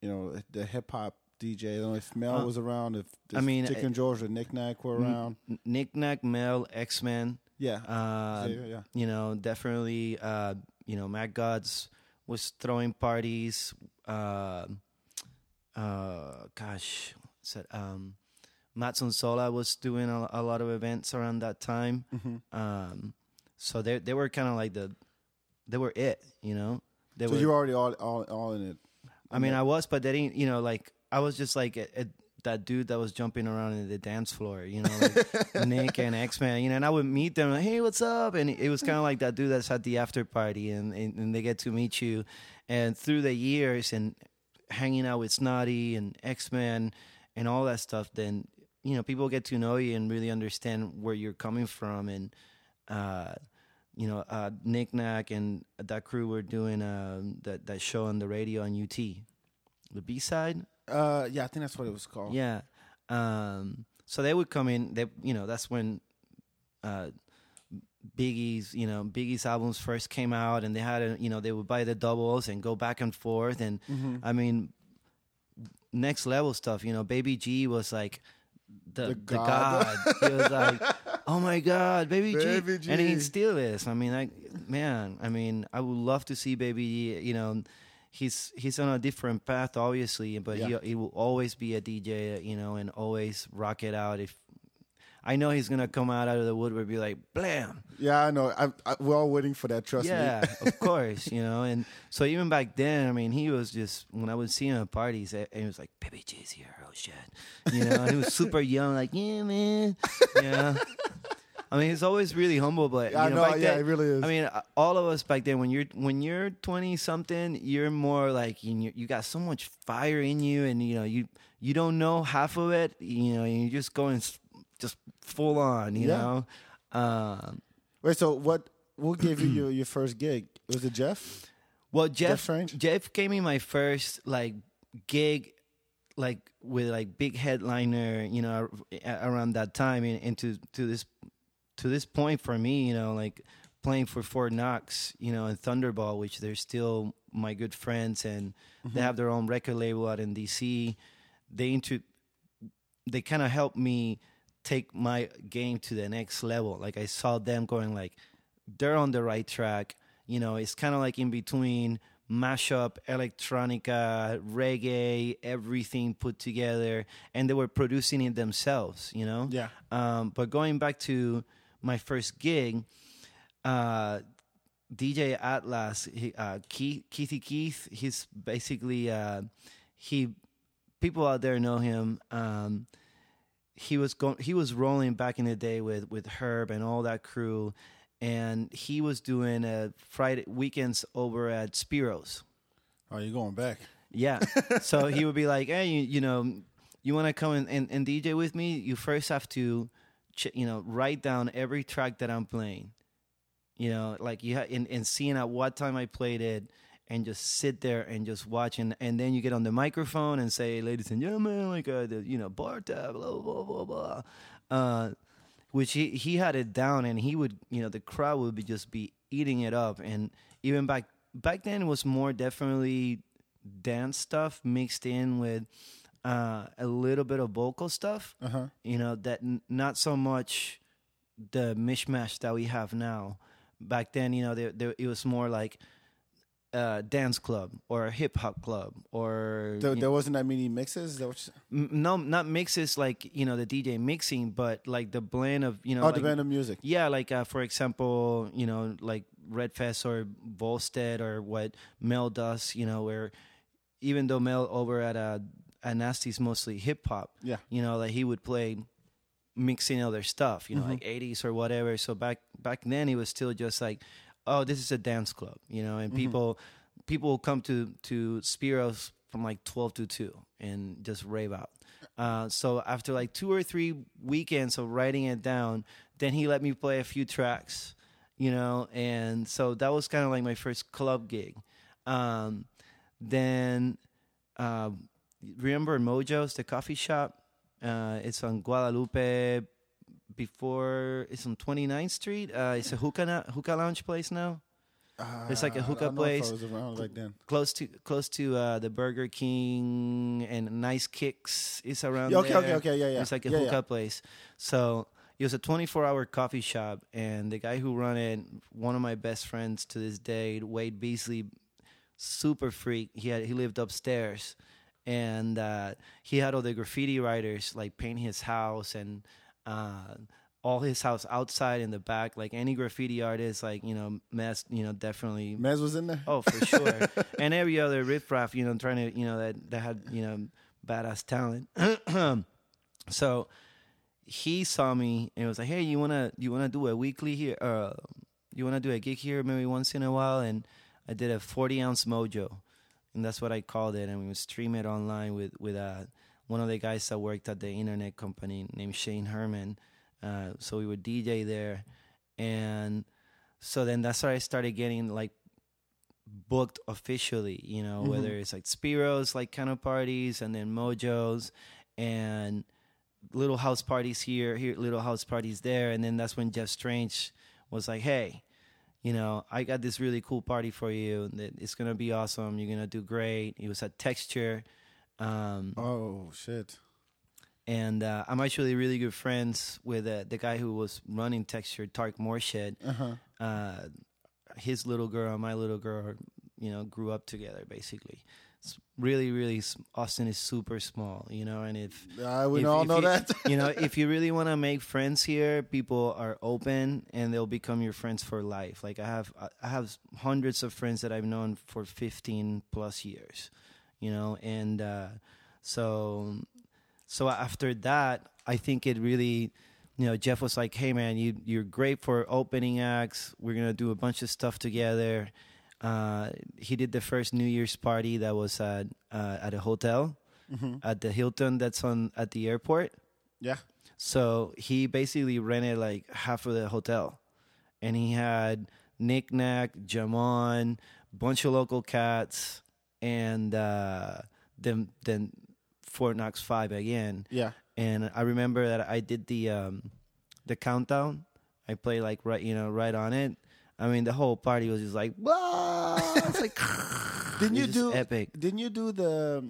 you know the hip hop DJ. I don't know if Mel Uh, was around. If I mean, Dick uh, and George or Nick Nack were N- around. Nick Nack, Mel, X Men. Yeah. Uh, yeah, yeah. you know, definitely, uh, you know, Matt Gods was throwing parties. Uh, uh, gosh, said um, Matson Sola was doing a, a lot of events around that time. Mm-hmm. Um, so they they were kind of like the, they were it, you know. They So were, you were already all all all in it. I mean, I was, but they didn't, you know, like I was just like a, a, that dude that was jumping around in the dance floor, you know, like Nick and X Man, you know, and I would meet them, like, hey, what's up? And it was kind of like that dude that's at the after party, and, and and they get to meet you, and through the years and hanging out with Snotty and X Man and all that stuff, then you know, people get to know you and really understand where you're coming from, and uh, you know, uh, Nick Nack and that crew were doing um, that that show on the radio on UT, the B side. Uh, yeah, I think that's what it was called. Yeah. Um, so they would come in. They, you know, that's when uh, Biggie's, you know, Biggie's albums first came out, and they had, a, you know, they would buy the doubles and go back and forth. And Mm-hmm. I mean, next level stuff. You know, Baby G was like the The the, god. god. he was like, oh my god, Baby, Baby G. and he G. still is. I mean, like, man, I mean, I would love to see Baby G. You know, he's he's on a different path, obviously, but Yeah. he he will always be a DJ. You know, and always rock it out. If I know he's gonna come out out of the woodwork, be like, blam. Yeah, I know. I, I, we're all waiting for that. Trust Yeah, me. Yeah, of course, you know. And so even back then, I mean, he was just when I would see him at parties, and he was like, "Baby G's here, oh shit," you know. he was super young, like, "Yeah, man," yeah. I mean, he's always really humble, but you I know, back yeah, then, it really is. I mean, all of us back then, when you're when you're twenty something, you're more like you you got so much fire in you, and you know you you don't know half of it, you know, and you're just going just full on, you Yeah. know. Um, Wait, so what? What gave you your, your first gig? Was it Jeff? well, Jeff Strange? Jeff gave me my first like gig, like with like big headliner, you know, around that time, and, and to to this to this point for me, you know, like playing for Fort Knox, you know, and Thunderball, which they're still my good friends, and they have their own record label out in DC. They intro, they kind of helped me take my game to the next level. Like I saw them going like they're on the right track. You know, it's kind of like in between mashup, electronica, reggae, everything put together, and they were producing it themselves. You know, Yeah. um, but going back to my first gig, uh, DJ Atlas, he, uh, Keith, Keithy Keith, he's basically uh, he. People out there know him. Um, he was going. He was rolling back in the day with with Herb and all that crew, and he was doing a Friday weekends over at Spiros. Oh, you're going back. Yeah. so he would be like, hey, you, you know, you want to come and, and, and DJ with me? You first have to, ch- you know, write down every track that I'm playing. You know, like you ha- and, and seeing at what time I played it and just sit there and just watch. And, and then you get on the microphone and say, ladies and gentlemen, like, uh, the, you know, bar tab, blah, blah, blah, blah. Uh, which he, he had it down and he would, you know, the crowd would be just be eating it up. And even back, back then it was more definitely dance stuff mixed in with uh, a little bit of vocal stuff. Uh-huh. You know that n- not so much the mishmash that we have now. Back then, you know, there, there, it was more like a dance club or a hip hop club or There, there wasn't that many mixes. That no, not mixes like you know the DJ mixing, but like the blend of you know oh, like, the blend of music. yeah, like uh, for example, you know, like Red Fez or Volstead or what Mel does, you know, where even though Mel over at uh, at Nasty's mostly hip hop, Yeah. you know, like he would play mixing other stuff, you know, like 80s or whatever. So back back then, it was still just like, oh, this is a dance club, you know, and people people will come to to Spiros from like 12 to 2 and just rave out. Uh, so after like two or three weekends of writing it down, then he let me play a few tracks, you know, and so that was kind of like my first club gig. Um, then uh, remember Mojo's, the coffee shop? Uh, it's on Guadalupe before it's on 29th Street. Uh, it's a hookah na- hookah lounge place now. It's like a Uh, hookah don't know if place. I was around back then. Close to close to uh, the Burger King and Nice Kicks is around Yeah, okay, there. okay, okay, yeah, yeah. It's like a Yeah, hookah yeah. place. So it was a 24 hour coffee shop, and the guy who run it, one of my best friends to this day, Wade Beasley, super freak. He had he lived upstairs, and uh, he had all the graffiti writers like paint his house and uh, all his house outside in the back. Like any graffiti artist, like you know, mess, you know, definitely Mez was in there. Oh, for sure. and every other riffraff, you know, trying to, you know, that that had, you know, badass talent. so he saw me and was like, "Hey, you wanna you wanna do a weekly here? Uh, you wanna do a gig here maybe once in a while?" And I did a forty ounce mojo, and that's what I called it. And we would stream it online with with uh, one of the guys that worked at the internet company named Shane Herman. Uh, so we would DJ there, and so then that's where I started getting like booked officially, you know, whether it's like Spiros, like kind of parties, and then Mojos, and little house parties here, here, little house parties there, and then that's when Jeff Strange was like, "Hey, you know, I got this really cool party for you. That it's gonna be awesome. You're gonna do great." It was at Texture, um, Oh shit. and uh, I'm actually really good friends with uh, the guy who was running Texture, Tark Morshed Uh-huh. uh, his little girl and my little girl, you know, grew up together basically. It's really, really, Austin is super small, you know, and if. Uh, we if- all if know you, that. you know, if you really want to make friends here, people are open and they'll become your friends for life. Like I have, I- I have hundreds of friends that I've known for 15 plus years, you know, and uh, so, so after that, I think it really, you know, Jeff was like, "Hey, man, you you're great for opening acts. We're gonna do a bunch of stuff together." Uh, he did the first New Year's party that was at uh, at a hotel Mm-hmm. at the Hilton that's on at the airport. Yeah. So he basically rented like half of the hotel, and he had Nick Nack, Jamon, bunch of local cats, and uh, then then Fort Knox Five again. Yeah. And I remember that I did the um, the countdown. I played like right, you know, right on it. I mean, the whole party was just like, "Whoa!" It's like, Didn't you do epic? Didn't you do the?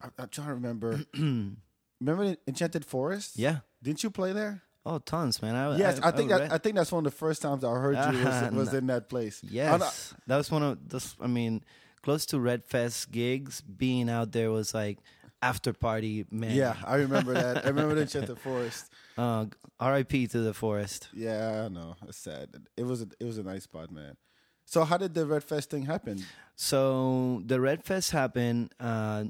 I'm, trying to remember. remember the Enchanted Forest? Yeah. Didn't you play there? Oh, tons, man. I, Yes, I, think read- that, I think that's one of the first times I heard you was, was in that place. Yes, that was one of those. I mean, close to Red Fez gigs. Being out there was like after party, man. Yeah, I remember that. I remember that at the Forest. Uh, R.I.P. to the forest. Yeah, I know. It's sad. It was a, it was a nice spot, man. So how did the Red Fez thing happen? So the Red Fez happened. Uh,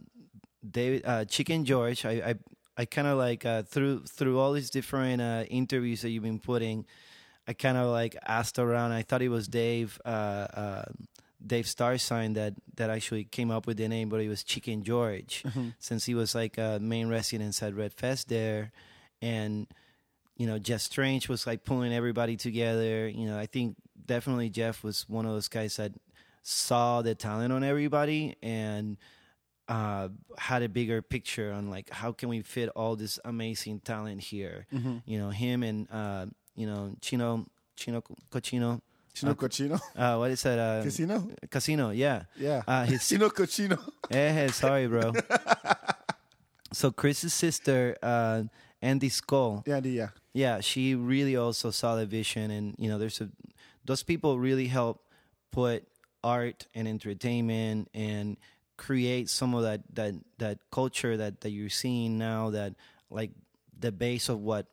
David uh, Chicken George. I I, I kind of like uh, through through all these different uh, interviews that you've been putting. I kind of like asked around. I thought it was Dave. Uh, uh, Dave Starsign that that actually came up with the name, but it was Chicken George, since he was like a main resident at Red Fez there, and you know Jeff Strange was like pulling everybody together. You know, I think definitely Jeff was one of those guys that saw the talent on everybody and uh, had a bigger picture on like how can we fit all this amazing talent here. You know, him and uh, you know Chino Chino Cochino. Chino Cochino? Uh, what is that? Uh, Casino? Casino, yeah. Yeah. Uh, his Chino Cochino. Eh, sorry, bro. so Chris's sister, uh, Andy Skull, Yeah, the- yeah. yeah, she really also saw the vision, and you know, there's a those people really help put art and entertainment and create some of that that that culture that that you're seeing now that like the base of what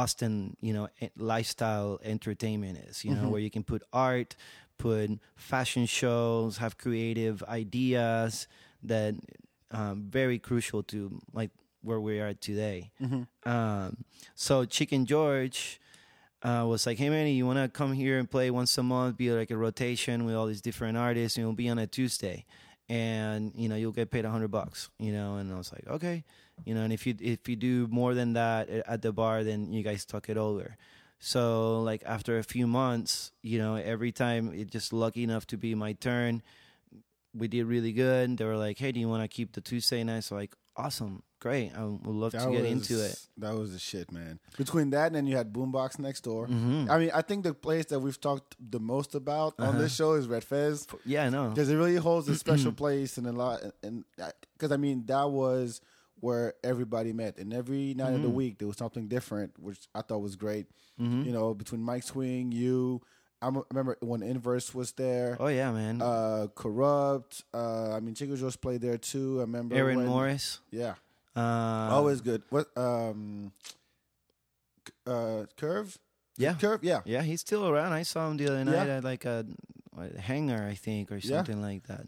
Austin, you know, lifestyle entertainment is, you know, where you can put art, put fashion shows, have creative ideas that um, very crucial to like where we are today. Um, so Chicken George uh, was like, "Hey man, you want to come here and play once a month? Be like a rotation with all these different artists, and it'll be on a Tuesday, and you know you'll get paid a hundred bucks, you know." And I was like, "Okay." You know, and if you if you do more than that at the bar, then you guys talk it over. So like after a few months, you know, every time it just lucky enough to be my turn, we did really good. They were like, "Hey, do you want to keep the Tuesday nights?" Like, awesome, great. I would love to get into it. That was the shit, man. Between that and then you had Boombox next door. Mm-hmm. I mean, I think the place that we've talked the most about on Uh-huh. this show is Red Fez Yeah, I know. because it really holds a special place and a lot. And because I mean, that was where everybody met, and every night of the Mm-hmm. week there was something different, which I thought was great. You know, between Mike Swing, you. I remember when Inverse was there. Oh yeah, man. Uh, Corrupt. Uh, I mean, Chico Joe's played there too. I remember Aaron when- Morris. Yeah, Uh, always good. What? Um, uh, Curve. yeah, Curve. Yeah. yeah. He's still around. I saw him the other night Yeah. at like a, a hangar, I think, or Yeah. something like that.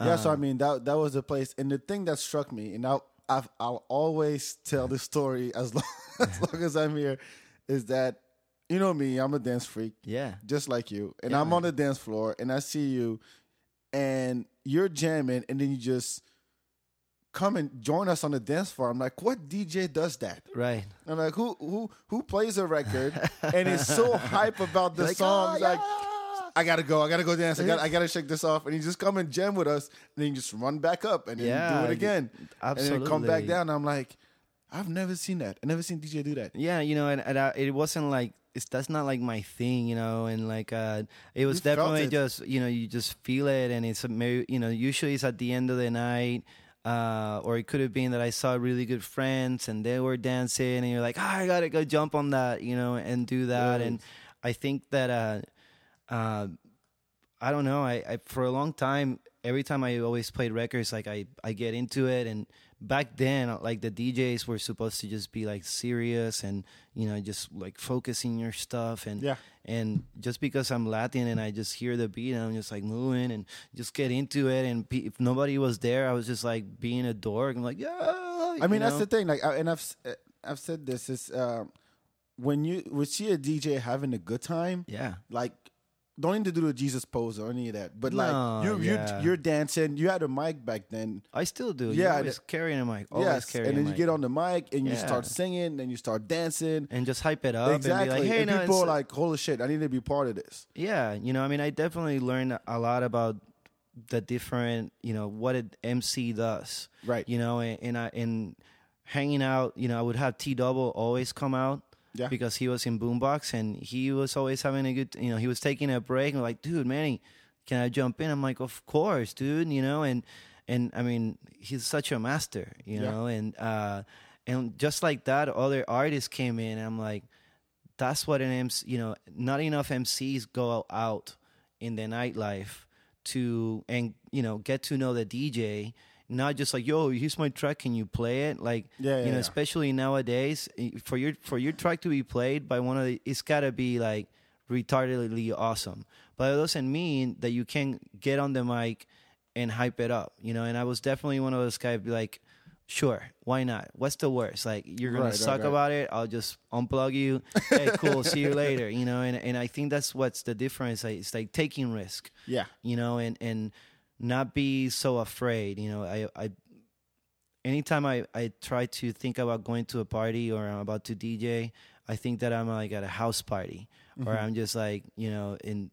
Yeah, so I Um, mean that that was the place, and the thing that struck me, and I'll I've, I'll always tell this story as long as long as I'm here, is that you know me, I'm a dance freak, yeah, just like you, and Yeah, I'm on the dance floor, and I see you, and you're jamming, and then you just come and join us on the dance floor. I'm like, what DJ does that? right. I'm like, who who who plays a record and is so hype about the Like, songs? "Oh, Like, yeah." I gotta go, I gotta go dance, I got I gotta shake this off, and you just come and jam with us, and then you just run back up and then Yeah, do it again, Absolutely. and then come back down. I'm like, I've never seen that. I never seen DJ do that. Yeah, you know, and, and I, it wasn't like it's that's not like my thing, you know, and like uh, it was You definitely it. just you know you just feel it, and it's you know usually it's at the end of the night. Uh, or it could have been that I saw really good friends and they were dancing, and you're like, ah, I gotta go jump on that, you know, and do that. Right. And I think that, uh, uh, I don't know, I, I for a long time, every time I always played records, like I, I get into it, and back then, like the DJs were supposed to just be like serious and you know just like focusing your stuff and Yeah. and just because I'm Latin and I just hear the beat and I'm just like moving and just get into it and pe- if nobody was there I was just like being a dork I'm like yeah I mean, that's the thing. Like, I, and I've uh, I've said this is um, when you would see a DJ having a good time, yeah like don't need to do the Jesus pose or any of that. But No, like you yeah. you you're dancing. You had a mic back then. I still do. Yeah, Yeah, always carrying a mic. Always yes, carrying and then a you mic. get on the mic and you Yeah. start singing, then you start dancing. and just hype it up. exactly. And be like, hey, and no, people it's- are like, "Holy shit, I need to be part of this." Yeah, you know, I mean, I definitely learned a lot about the different, you know, what an MC does. Right. You know, and, and I and hanging out, you know, I would have T Double always come out. Yeah. Because he was in Boombox and he was always having a good, you know, he was taking a break and like, dude, Manny, can I jump in? I'm like, of course, dude. You know, and and I mean, he's such a master, you Yeah. know, and uh, and just like that, other artists came in. And I'm like, that's what an MC, you know, not enough MCs go out in the nightlife to and you know get to know the DJ. Not just like yo, here's my track. Can you play it? Like Yeah, yeah, you know, yeah. especially nowadays, for your for your track to be played by one of the, it's gotta be like retardedly awesome. But it doesn't mean that you can get on the mic and hype it up, you know. And I was definitely one of those guys. Be like, sure, why not? What's the worst? Like you're gonna Right, right, suck right. about it. I'll just unplug you. hey, cool. See you later. You know. And and I think that's what's the difference. It's like taking risk Yeah. you know, and and not be so afraid. You know, I I anytime I I try to think about going to a party or I'm about to DJ, I think that I'm like at a house party or I'm just like you know in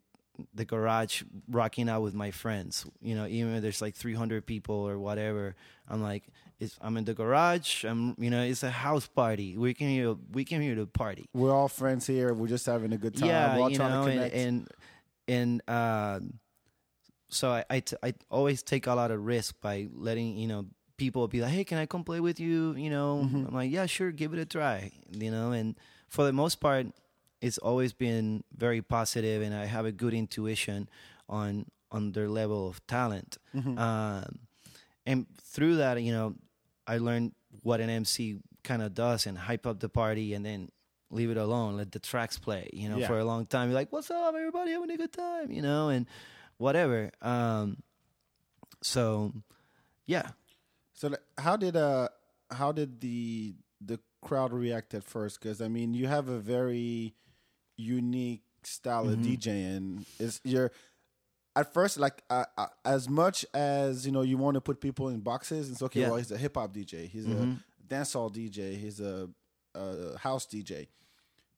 the garage rocking out with my friends. You know, even if there's like 300 people or whatever, I'm like. It's, I'm in the garage. I'm, you know, it's a house party. We came here. We came here to party We're all friends here. We're just having a good time. yeah, We're all you trying know, to and connect. and, and uh, so I, I t- I always take a lot of risk by letting you know people be like, hey, can I come play with you? You know, Mm-hmm. I'm like, yeah, sure, give it a try. You know, and for the most part, it's always been very positive, and I have a good intuition on on their level of talent. Mm-hmm. Um, and through that, you know, I learned what an MC kind of does and hype up the party and then leave it alone, let the tracks play, you know, Yeah. for a long time. You're like, what's up, everybody having a good time, you know, and whatever. Um, so, yeah. So th- how did uh how did the the crowd react at first? Because I mean, you have a very unique style Mm-hmm. of DJing. Is you're at first like uh, uh, as much as you know you want to put people in boxes. It's okay. Yeah. Well, he's a hip hop DJ. He's Mhm. a dancehall DJ. He's a, a house DJ.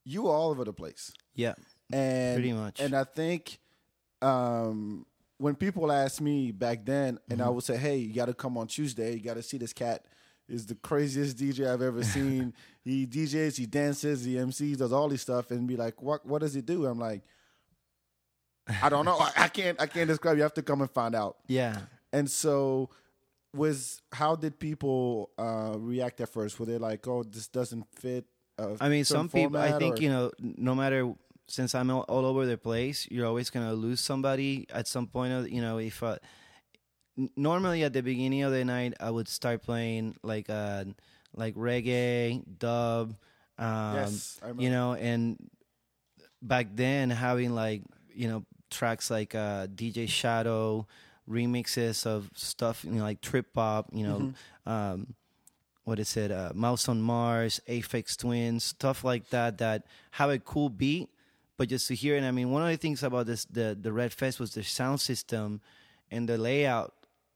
You are all over the place. Yeah. and Pretty much. And I think um, when people ask me back then, and Mm-hmm. I would say, "Hey, you got to come on Tuesday. You got to see this cat. Is the craziest DJ I've ever seen. he DJs, he dances, he MCs, does all this stuff, and be like, "What? What does he do?" I'm like, I don't know. I, I can't. I can't describe. You have to come and find out. Yeah. And so, was how did people uh, react at first? Were they like, "Oh, this doesn't fit"? Uh, I mean, some people, I think, or- you know, no matter, since I'm all, all over the place, you're always going to lose somebody at some point. Of, you know, if, uh, normally at the beginning of the night, I would start playing like, uh, like reggae, dub, um, Yes, I remember. you know, and back then having like, you know, tracks like, uh, DJ Shadow, remixes of stuff, you know, like trip hop, you know, Mm-hmm. um, what is it, uh, Mouse on Mars, Aphex Twins, stuff like that that have a cool beat, but just to hear it. I mean, one of the things about this the the Red Fez was the sound system and the layout.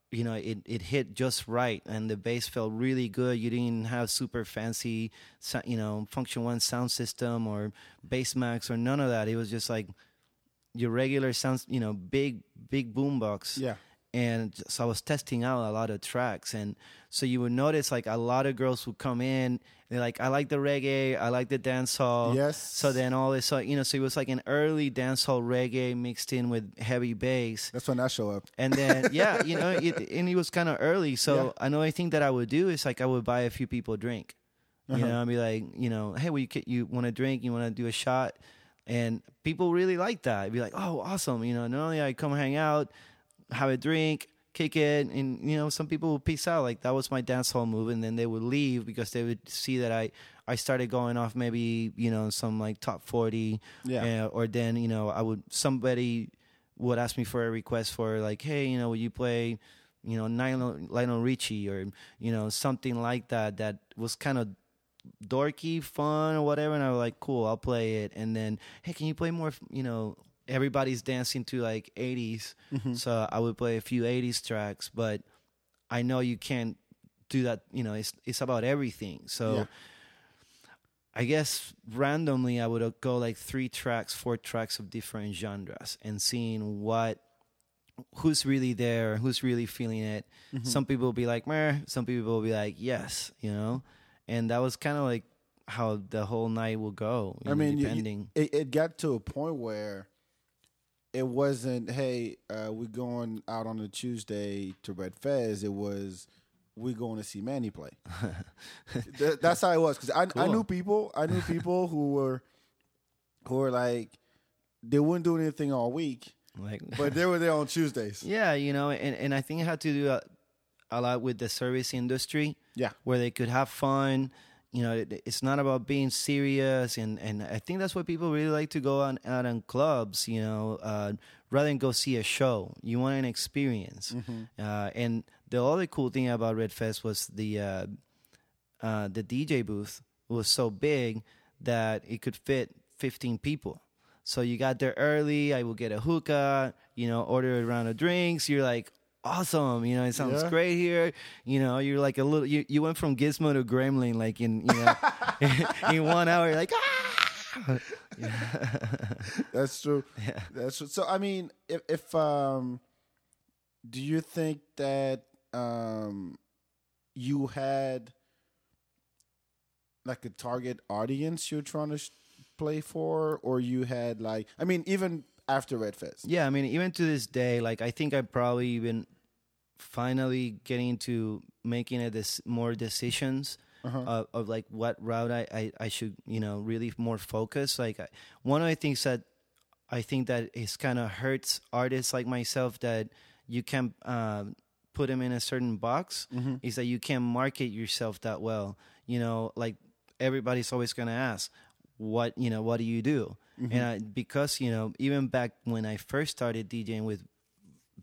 You know, it, it hit just right, and the bass felt really good. You didn't have super fancy, you know, Funktion-One sound system or Bass Max or none of that. It was just like your regular sounds, you know, big big boombox yeah. And so I was testing out a lot of tracks, and so you would notice like a lot of girls would come in. They're like, "I like the reggae, I like the dancehall." Yes. So then all this, so you know, so it was like an early dancehall reggae mixed in with heavy bass, That's when I show up. and then yeah, you know, it, and it was kind of early. So Yeah. another thing that I would do is like I would buy a few people a drink. You Uh-huh. know, I'd be like, you know, hey, well, you you want to drink? You want to do a shot? And people really like that. I'd be like, oh, awesome. You know, not only I come hang out, have a drink, kick it, and you know, some people would peace out. Like that was my dance hall move, and then they would leave because they would see that I I started going off maybe you know some like top forty, Yeah. uh, or then you know I would somebody would ask me for a request for like, hey, you know, would you play, you know, Lionel, Lionel Richie or you know something like that that was kind of dorky, fun or whatever, and I was like, cool, I'll play it. And then, hey, can you play more, you know, everybody's dancing to like 80s. So I would play a few 80s tracks, but I know you can't do that. You know, it's it's about everything. So Yeah. I guess randomly I would uh, go like three tracks, four tracks of different genres and seeing what who's really there, who's really feeling it. Mm-hmm. Some people will be like, meh, some people will be like, yes, you know? And that was kind of like how the whole night will go. I mean, you- you- depending. it, it got to a point where it wasn't, hey, uh, we're going out on a Tuesday to Red Fez. It was, we're going to see Manny play. Th- that's how it was. Because I, I knew people, I knew people who were, who were like, they wouldn't do anything all week, like, but they were there on Tuesdays. yeah, you know, and, and I think it had to do a, a lot with the service industry. Yeah. where they could have fun. You know, it, it's not about being serious, and, and I think that's why people really like to go on, out on clubs. You know, uh, rather than go see a show, you want an experience. Uh, and the other cool thing about Red Fez was the uh, uh, the DJ booth was so big that it could fit 15 people. So you got there early. I will get a hookah. You know, order a round of drinks. You're like, awesome. You know, it sounds Yeah. great here. You know, you're like a little. You, you went from Gizmo to Gremlin like in you know in one hour. You're like ah. That's true. Yeah. That's true. So I mean, if if um, do you think that um, you had like a target audience you're trying to sh- play for, or you had like, I mean, even after Red Fez, Yeah, I mean, even to this day, like I think I probably even finally getting to making a this more decisions of, of like what route I, I, I should you know really more focus. Like I, one of the things that I think that is kind of hurts artists like myself that you can um, put them in a certain box is that you can't market yourself that well. You know, like everybody's always gonna ask, what you know, what do you do? And I, because you know, even back when I first started DJing with,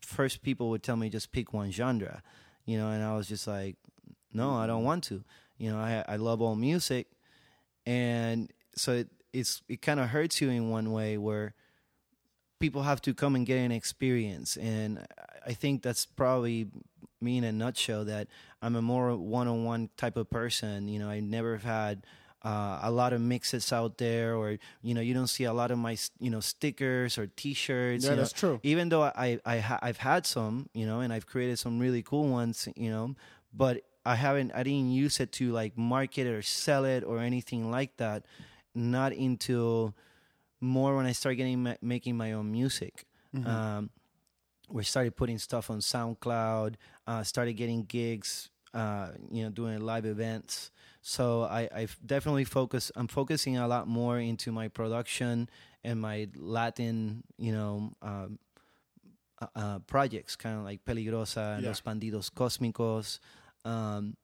first people would tell me just pick one genre, you know, and I was just like, no, I don't want to. You know, I I love all music, and so it, it's it kind of hurts you in one way where people have to come and get an experience. And i think that's probably me in a nutshell that i'm a more one-on-one type of person. You know i never have had uh, a lot of mixes out there or you know you don't see a lot of my you know stickers or t-shirts Yeah, you know. that's true. even though i i ha- i've had some you know and i've created some really cool ones you know but i haven't i didn't use it to like market it or sell it or anything like that not until more when I started getting ma- making my own music. Um, we started putting stuff on SoundCloud. Uh, started getting gigs. Uh, you know, doing live events. So I, I've definitely focus. I'm focusing a lot more into my production and my Latin, you know, um, uh, uh, projects, kind of like Peligrosa and Yeah. Los Bandidos Cósmicos. Um,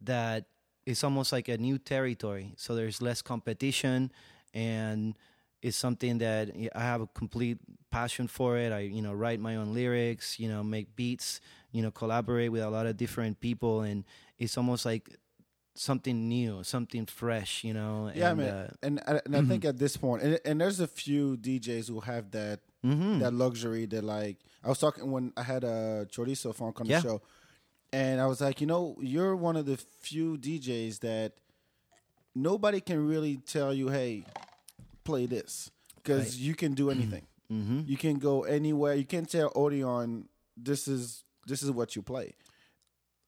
that it's almost like a new territory. So there's less competition, and it's something that I have a complete passion for it. I you know write my own lyrics, you know make beats, you know collaborate with a lot of different people, and it's almost like something new, something fresh, you know. yeah, and, man, uh, and and, and I think at this point, and, and there's a few DJs who have that mhm. that luxury that like I was talking when I had a chorizo funk on Yeah. the show, and I was like, you know, you're one of the few DJs that nobody can really tell you, hey, play this because you can do anything. Mm-hmm. You can go anywhere. You can tell Odeon this is this is what you play,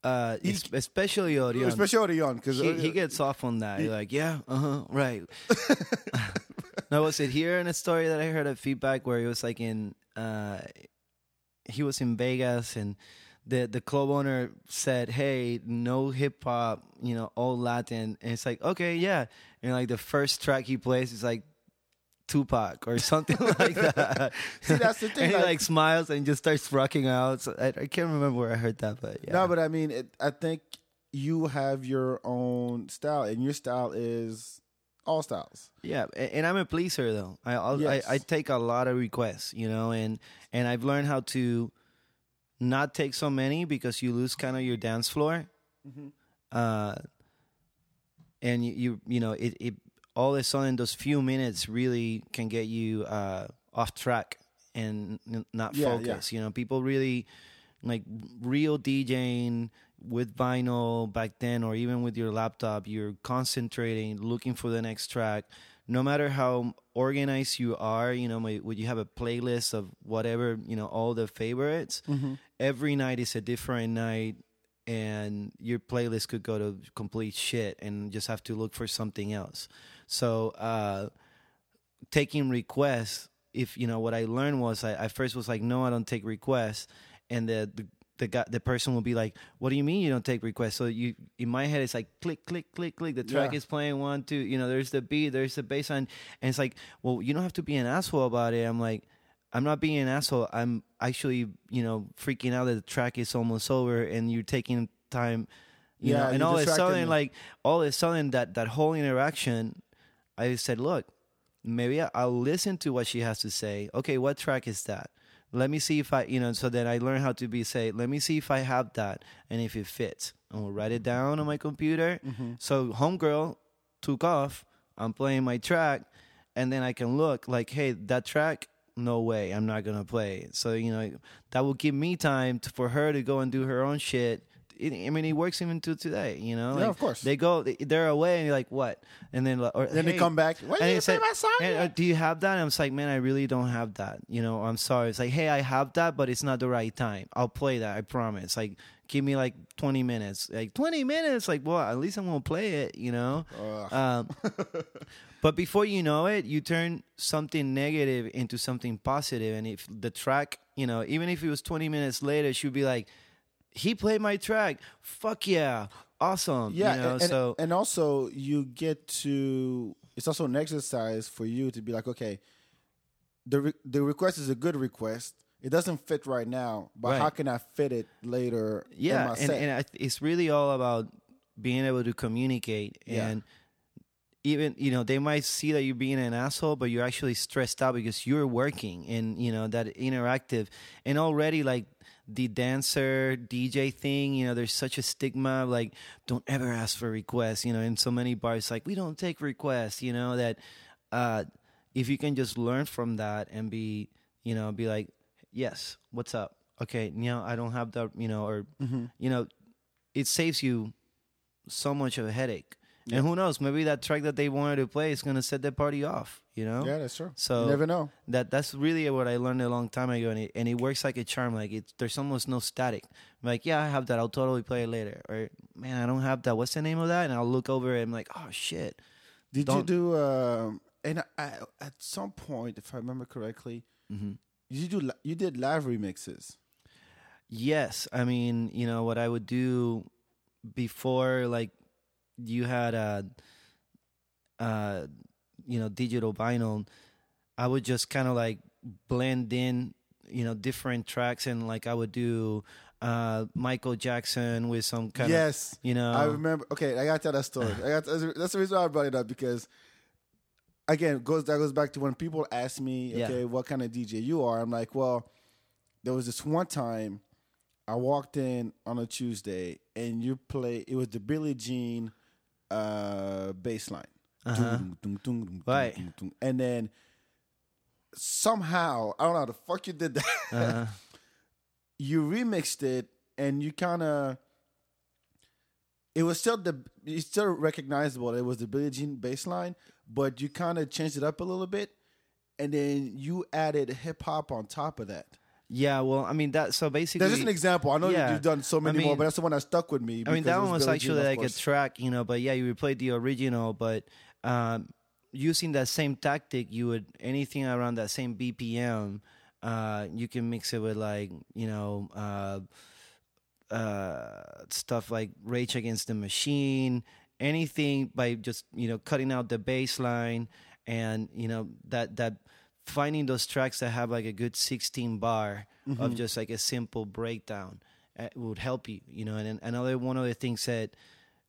uh, es- especially Orion. especially Odeon because he, he gets off on that. You're like, yeah, uh huh, right. no, was it here in a story that I heard a feedback where he was like in, uh, he was in Vegas and the the club owner said, hey, no hip hop, you know, all Latin, and it's like, okay, yeah, and like the first track he plays is like. Tupac or something like that. See, that's the thing, And he like- like smiles and just starts rocking out. So I, I can't remember where I heard that, but yeah. No, but I mean, it, I think you have your own style, and your style is all styles. Yeah, a- and I'm a pleaser though. I Yes. I I take a lot of requests, you know, and and I've learned how to not take so many because you lose kind of your dance floor. Uh, and you, you you know it, it all of a sudden those few minutes really can get you uh off track and n- not Yeah, focus. You know, people really like real DJing with vinyl back then, or even with your laptop. You're concentrating, looking for the next track. No matter how organized you are, you know, would you have a playlist of whatever, you know, all the favorites. Every night is a different night, and your playlist could go to complete shit, and just have to look for something else. So, uh, taking requests if you know what i learned was i, I first was like no i don't take requests. And the, the the guy the person will be like what do you mean you don't take requests? So you in my head it's like click click click click. The track Yeah. is playing one two you know there's the beat there's the bass line. And it's like well you don't have to be an asshole about it. I'm like i'm not being an asshole. I'm actually you know freaking out that the track is almost over and you're taking time you Yeah, know and all of a sudden me. like all of a sudden that that whole interaction I said, look, maybe I'll listen to what she has to say. Okay, what track is that? Let me see if I, you know, so then I learn how to be say, let me see if I have that and if it fits. And we'll write it down on my computer. Mm-hmm. So homegirl took off. I'm playing my track, and then I can look like, hey, that track, no way, I'm not gonna play. So you know, that will give me time to, for her to go and do her own shit. It, I mean, it works even to today. You know, Yeah, Like, of course. They go, they're away, and you're like, what? And then, or, Then they come back. Why and you play like, my song and, uh, do you have that? And I'm like, man, I really don't have that. You know, I'm sorry. It's like, hey, I have that, but it's not the right time. I'll play that. I promise. Like, give me like 20 minutes. Like 20 minutes. Like, well, at least I'm gonna play it. You know. Um, but before you know it, you turn something negative into something positive. And if the track, you know, even if it was 20 minutes later, she'd be like, he played my track. Fuck yeah. Awesome. Yeah, You know, and, so and also you get to. It's also an exercise for you to be like, okay, the re- the request is a good request. It doesn't fit right now, but Right. how can I fit it later? in yeah my and, and I th- it's really all about being able to communicate Yeah. and even you know they might see that you're being an asshole but you're actually stressed out because you're working and you know that interactive and already like the dancer dj thing you know there's such a stigma like don't ever ask for requests you know in so many bars like we don't take requests you know that uh if you can just learn from that and be you know be like yes what's up? Okay you know i don't have that you know or you know it saves you so much of a headache. And who knows maybe that track that they wanted to play is going to set the party off you know yeah, that's true. So- you never know. that that's really what I learned a long time ago, and it, and it works like a charm. Like it's there's almost no static. I'm like, yeah, I have that. I'll totally play it later. Or man, I don't have that. What's the name of that? And I'll look over it. and I'm like, oh shit. Did Don't- you do? Um, and I, at some point, if I remember correctly, Mm-hmm. you do you did live remixes. Yes, I mean, you know what I would do before, like you had a, uh, you know, digital vinyl. I would just kind of like blend in, you know, different tracks, and like I would do uh Michael Jackson with some kind yes, of, you know, I remember. Okay, I got to tell that story. I got that's the- that's the reason why I brought it up because again, goes that goes back to when people ask me, Yeah. okay, what kind of DJ you are. I'm like, well, there was this one time I walked in on a Tuesday and you play. It was the Billie Jean uh, bass line, Uh-huh. Right. and then somehow I don't know how the fuck you did that. uh, you remixed it and you kind of it was still the it's still recognizable it was the Billie Jean bass line but you kind of changed it up a little bit and then you added hip hop on top of that yeah. Well, I mean that. So basically, that's just an example I know Yeah. you've done so I many more but that's the one that stuck with me I mean, that one was Billie actually of like a track, you know. But yeah, you replayed the original, but um, using that same tactic, you would anything around that same BPM, uh, you can mix it with like you know uh, uh, stuff like Rage Against the Machine, anything by just you know cutting out the bass line and you know that that finding those tracks that have like a good 16 bar of just like a simple breakdown uh, would help you you know and then another one of the things that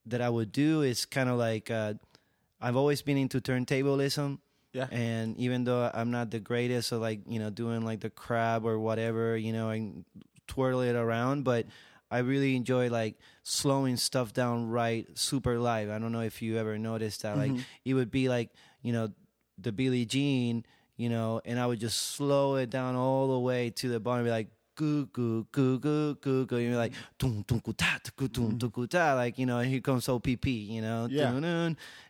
that I would do is kind of like uh, I've always been into turntablism Yeah. and even though I'm not the greatest so like you know doing like the crab or whatever you know and twirl it around but I really enjoy like slowing stuff down right super live I don't know if you ever noticed that like mm-hmm. it would be like you know the Billie Jean you know, and I would just slow it down all the way to the bottom, be like. You're like. Like you know, here comes OPP. You know, Yeah.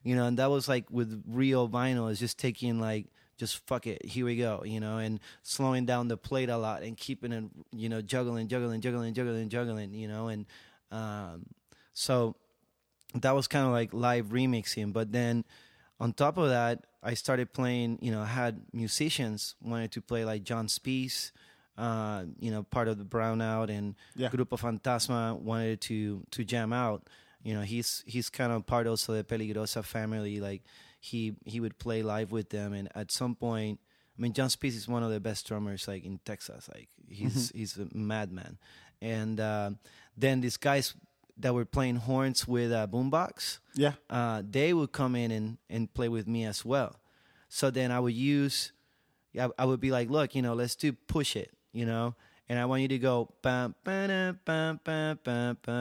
You know, and that was like with real vinyl. Is just taking like just fuck it, here we go. You know, and slowing down the plate a lot and keeping it, you know, juggling, juggling, juggling, juggling, juggling. You know, and um, so that was kind of like live remixing. But then on top of that, I started playing. You know, I had musicians wanted to play like John Speice, uh, you know, part of the Brownout and Yeah. Grupo Fantasma wanted to to jam out. You know, he's he's kind of part also the Peligrosa family. Like he he would play live with them, and at some point, I mean, John Speice is one of the best drummers like in Texas. Like he's he's a madman, and uh, then these guys that were playing horns with a boombox Yeah. uh, they would come in and, and play with me as well. So then I would use, I, I would be like, look, you know, let's do push it, you know, and I want you to go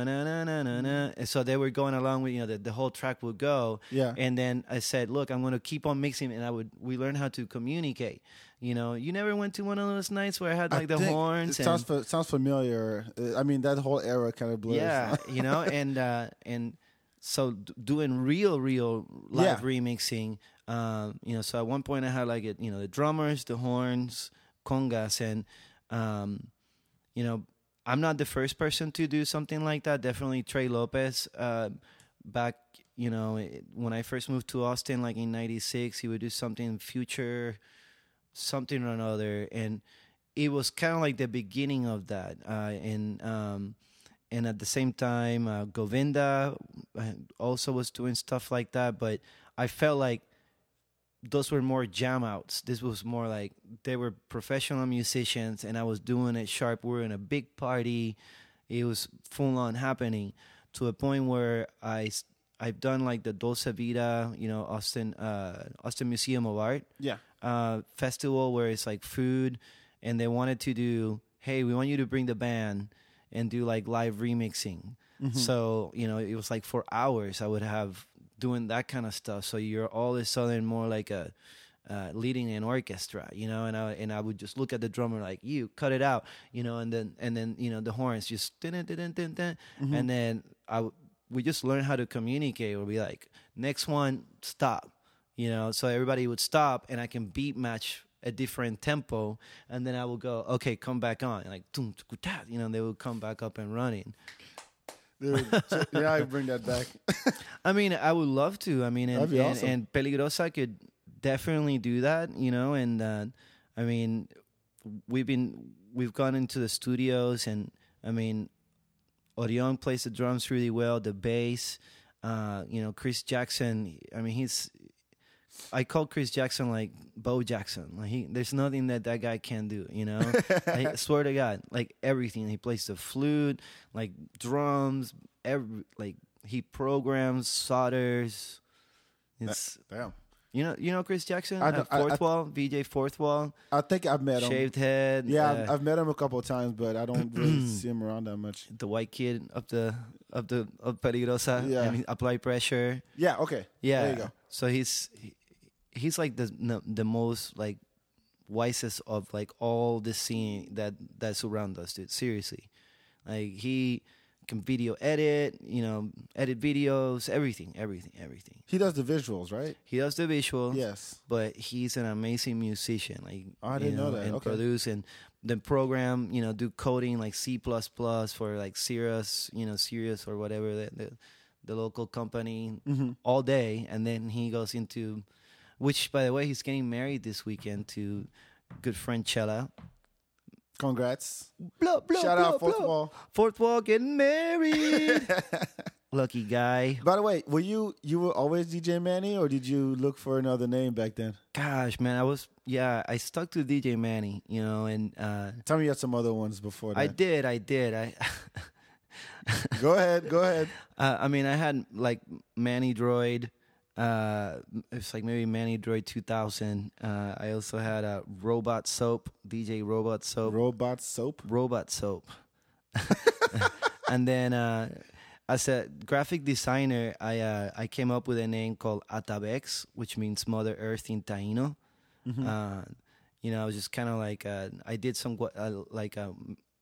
na, na, na. And so they were going along with, you know, the, the whole track would go. Yeah. And then I said, look, I'm going to keep on mixing, and I would, we learned how to communicate. You know, you never went to one of those nights where I had I like the horns It sounds fa- sounds familiar. I mean, that whole era kind of blurs. yeah, you know, and uh, and so d- doing real, real live Yeah. remixing. Um, you know, so at one point I had like it, you know, the drummers, the horns, congas, and um, you know, I'm not the first person to do something like that. Definitely Trey Lopez. Uh, back, you know, when I first moved to Austin, like in '96, he would do something future, something or another, and it was kind of like the beginning of that. Uh, and um, and at the same time, uh, Govinda uh, also was doing stuff like that. But I felt like those were more jam outs. This was more like they were professional musicians, and I was doing it sharp. We were in a big party. It was full on happening to a point where I I've done like the Dolce Vita, you know, Austin uh, Austin Museum of Art Yeah. uh, festival where it's like food, and they wanted to do, hey, we want you to bring the band and do like live remixing. So you know, it was like for hours. I would have doing that kind of stuff. So you're all of a sudden more like a uh, leading an orchestra, you know, and I and I would just look at the drummer like you cut it out, you know, and then and then you know the horns just dun, dun, dun, dun, dun, and then I w- we just learn how to communicate. We'll be like next one stop, you know, so everybody would stop and I can beat match a different tempo, and then I will go okay, come back on like tuku, ta, you know? They will come back up and running. Dude, so- yeah, I bring that back. I mean, I would love to. I mean, and That'd be and, awesome. and Peligrosa could definitely do that, you know. And uh, I mean, we've been we've gone into the studios, and I mean, Orion plays the drums really well, the bass. Uh, you know, Chris Jackson. I mean, he's. I call Chris Jackson like Bo Jackson. Like he, there's nothing that that guy can do. You know, I swear to God, like everything. He plays the flute, like drums, every like he programs, solders. It's Damn. you know you know Chris Jackson, I uh, fourth I- wall, VJ fourth wall, I think I've met him. shaved head. Yeah, uh, I've, met him a couple of times, but I don't really see him around that much. the white kid of the of the of Peligrosa. Yeah. and he apply pressure. Yeah, okay. Yeah. There you go. So he's he- he's like the the most like wisest of like all the scene that that surround us, dude. Seriously, like he can video edit, you know, edit videos, everything, everything, everything. He does the visuals, right? He does the visuals. Yes. but he's an amazing musician. Like Oh, I didn't know that. and Okay. produce and then program. You know, do coding like C plus plus for like Sirius, you know, Sirius or whatever the the, the local company Mm-hmm. all day, and then he goes into, which by the way, he's getting married this weekend to good friend Chella. Congrats. Blah, blah, Shout blah, out Fourth. Wall. Fourth wall getting married. Lucky guy. By the way, were you you were always DJ Manny, or did you look for another name back then? Gosh, man, I was yeah. I stuck to DJ Manny, you know, and uh, Tell me you had some other ones before that. I did, I did. I go ahead, go ahead. uh, I mean, I had like Manny Droid. Uh, it's like maybe Manny Droid 2000. Uh, I also had a Robot Soap, DJ Robot Soap, Robot soap. Robot Soap. and then uh, as a graphic designer, I uh, I came up with a name called Atabex, which means Mother Earth in Taino. Uh, you know, I was just kind of like uh, I did some uh, like uh,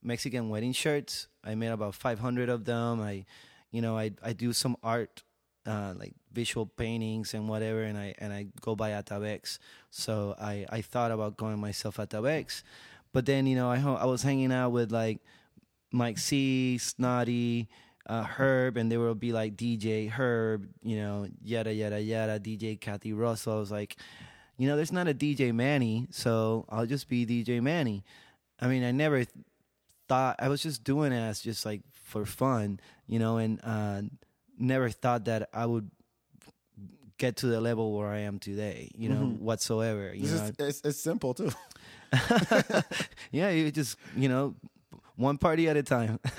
Mexican wedding shirts. I made about 500 of them. I, you know, I I do some art, uh, like visual paintings and whatever, and I and I go by Atabex. So I I thought about going myself Atabex, but then you know I I was hanging out with like Mike C, Snotty, uh, Herb, and there will be like DJ Herb, you know, yada yada yada, DJ Kathy Russell. I was like, you know, there's not a DJ Manny, so I'll just be DJ Manny. I mean, I never th- thought I was just doing it as just like for fun, you know, and uh, never thought that I would get to the level where I am today, you know, whatsoever. You know, is, it's, it's simple too. yeah, you just you know, one party at a time.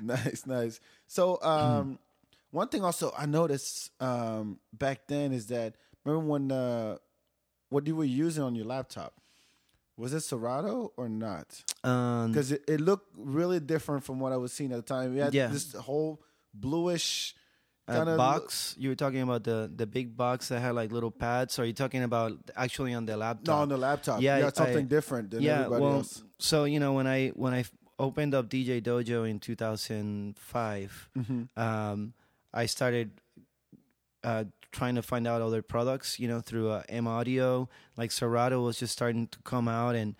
nice, nice. So, um, one thing also I noticed um, back then is that remember when uh, what you were using on your laptop was it Serato or not? um, Because it, it looked really different from what I was seeing at the time. We had Yeah. this whole bluish kind of box. You were talking about the the big box that had like little pads. Or are you talking about actually on the laptop? No, on the laptop. Yeah, Yeah, I- something different than yeah, everybody well, else. so you know when I when I opened up DJ Dojo in 2005, Mm-hmm. um, I started uh, trying to find out other products. You know, through uh, M Audio, like Serato was just starting to come out, and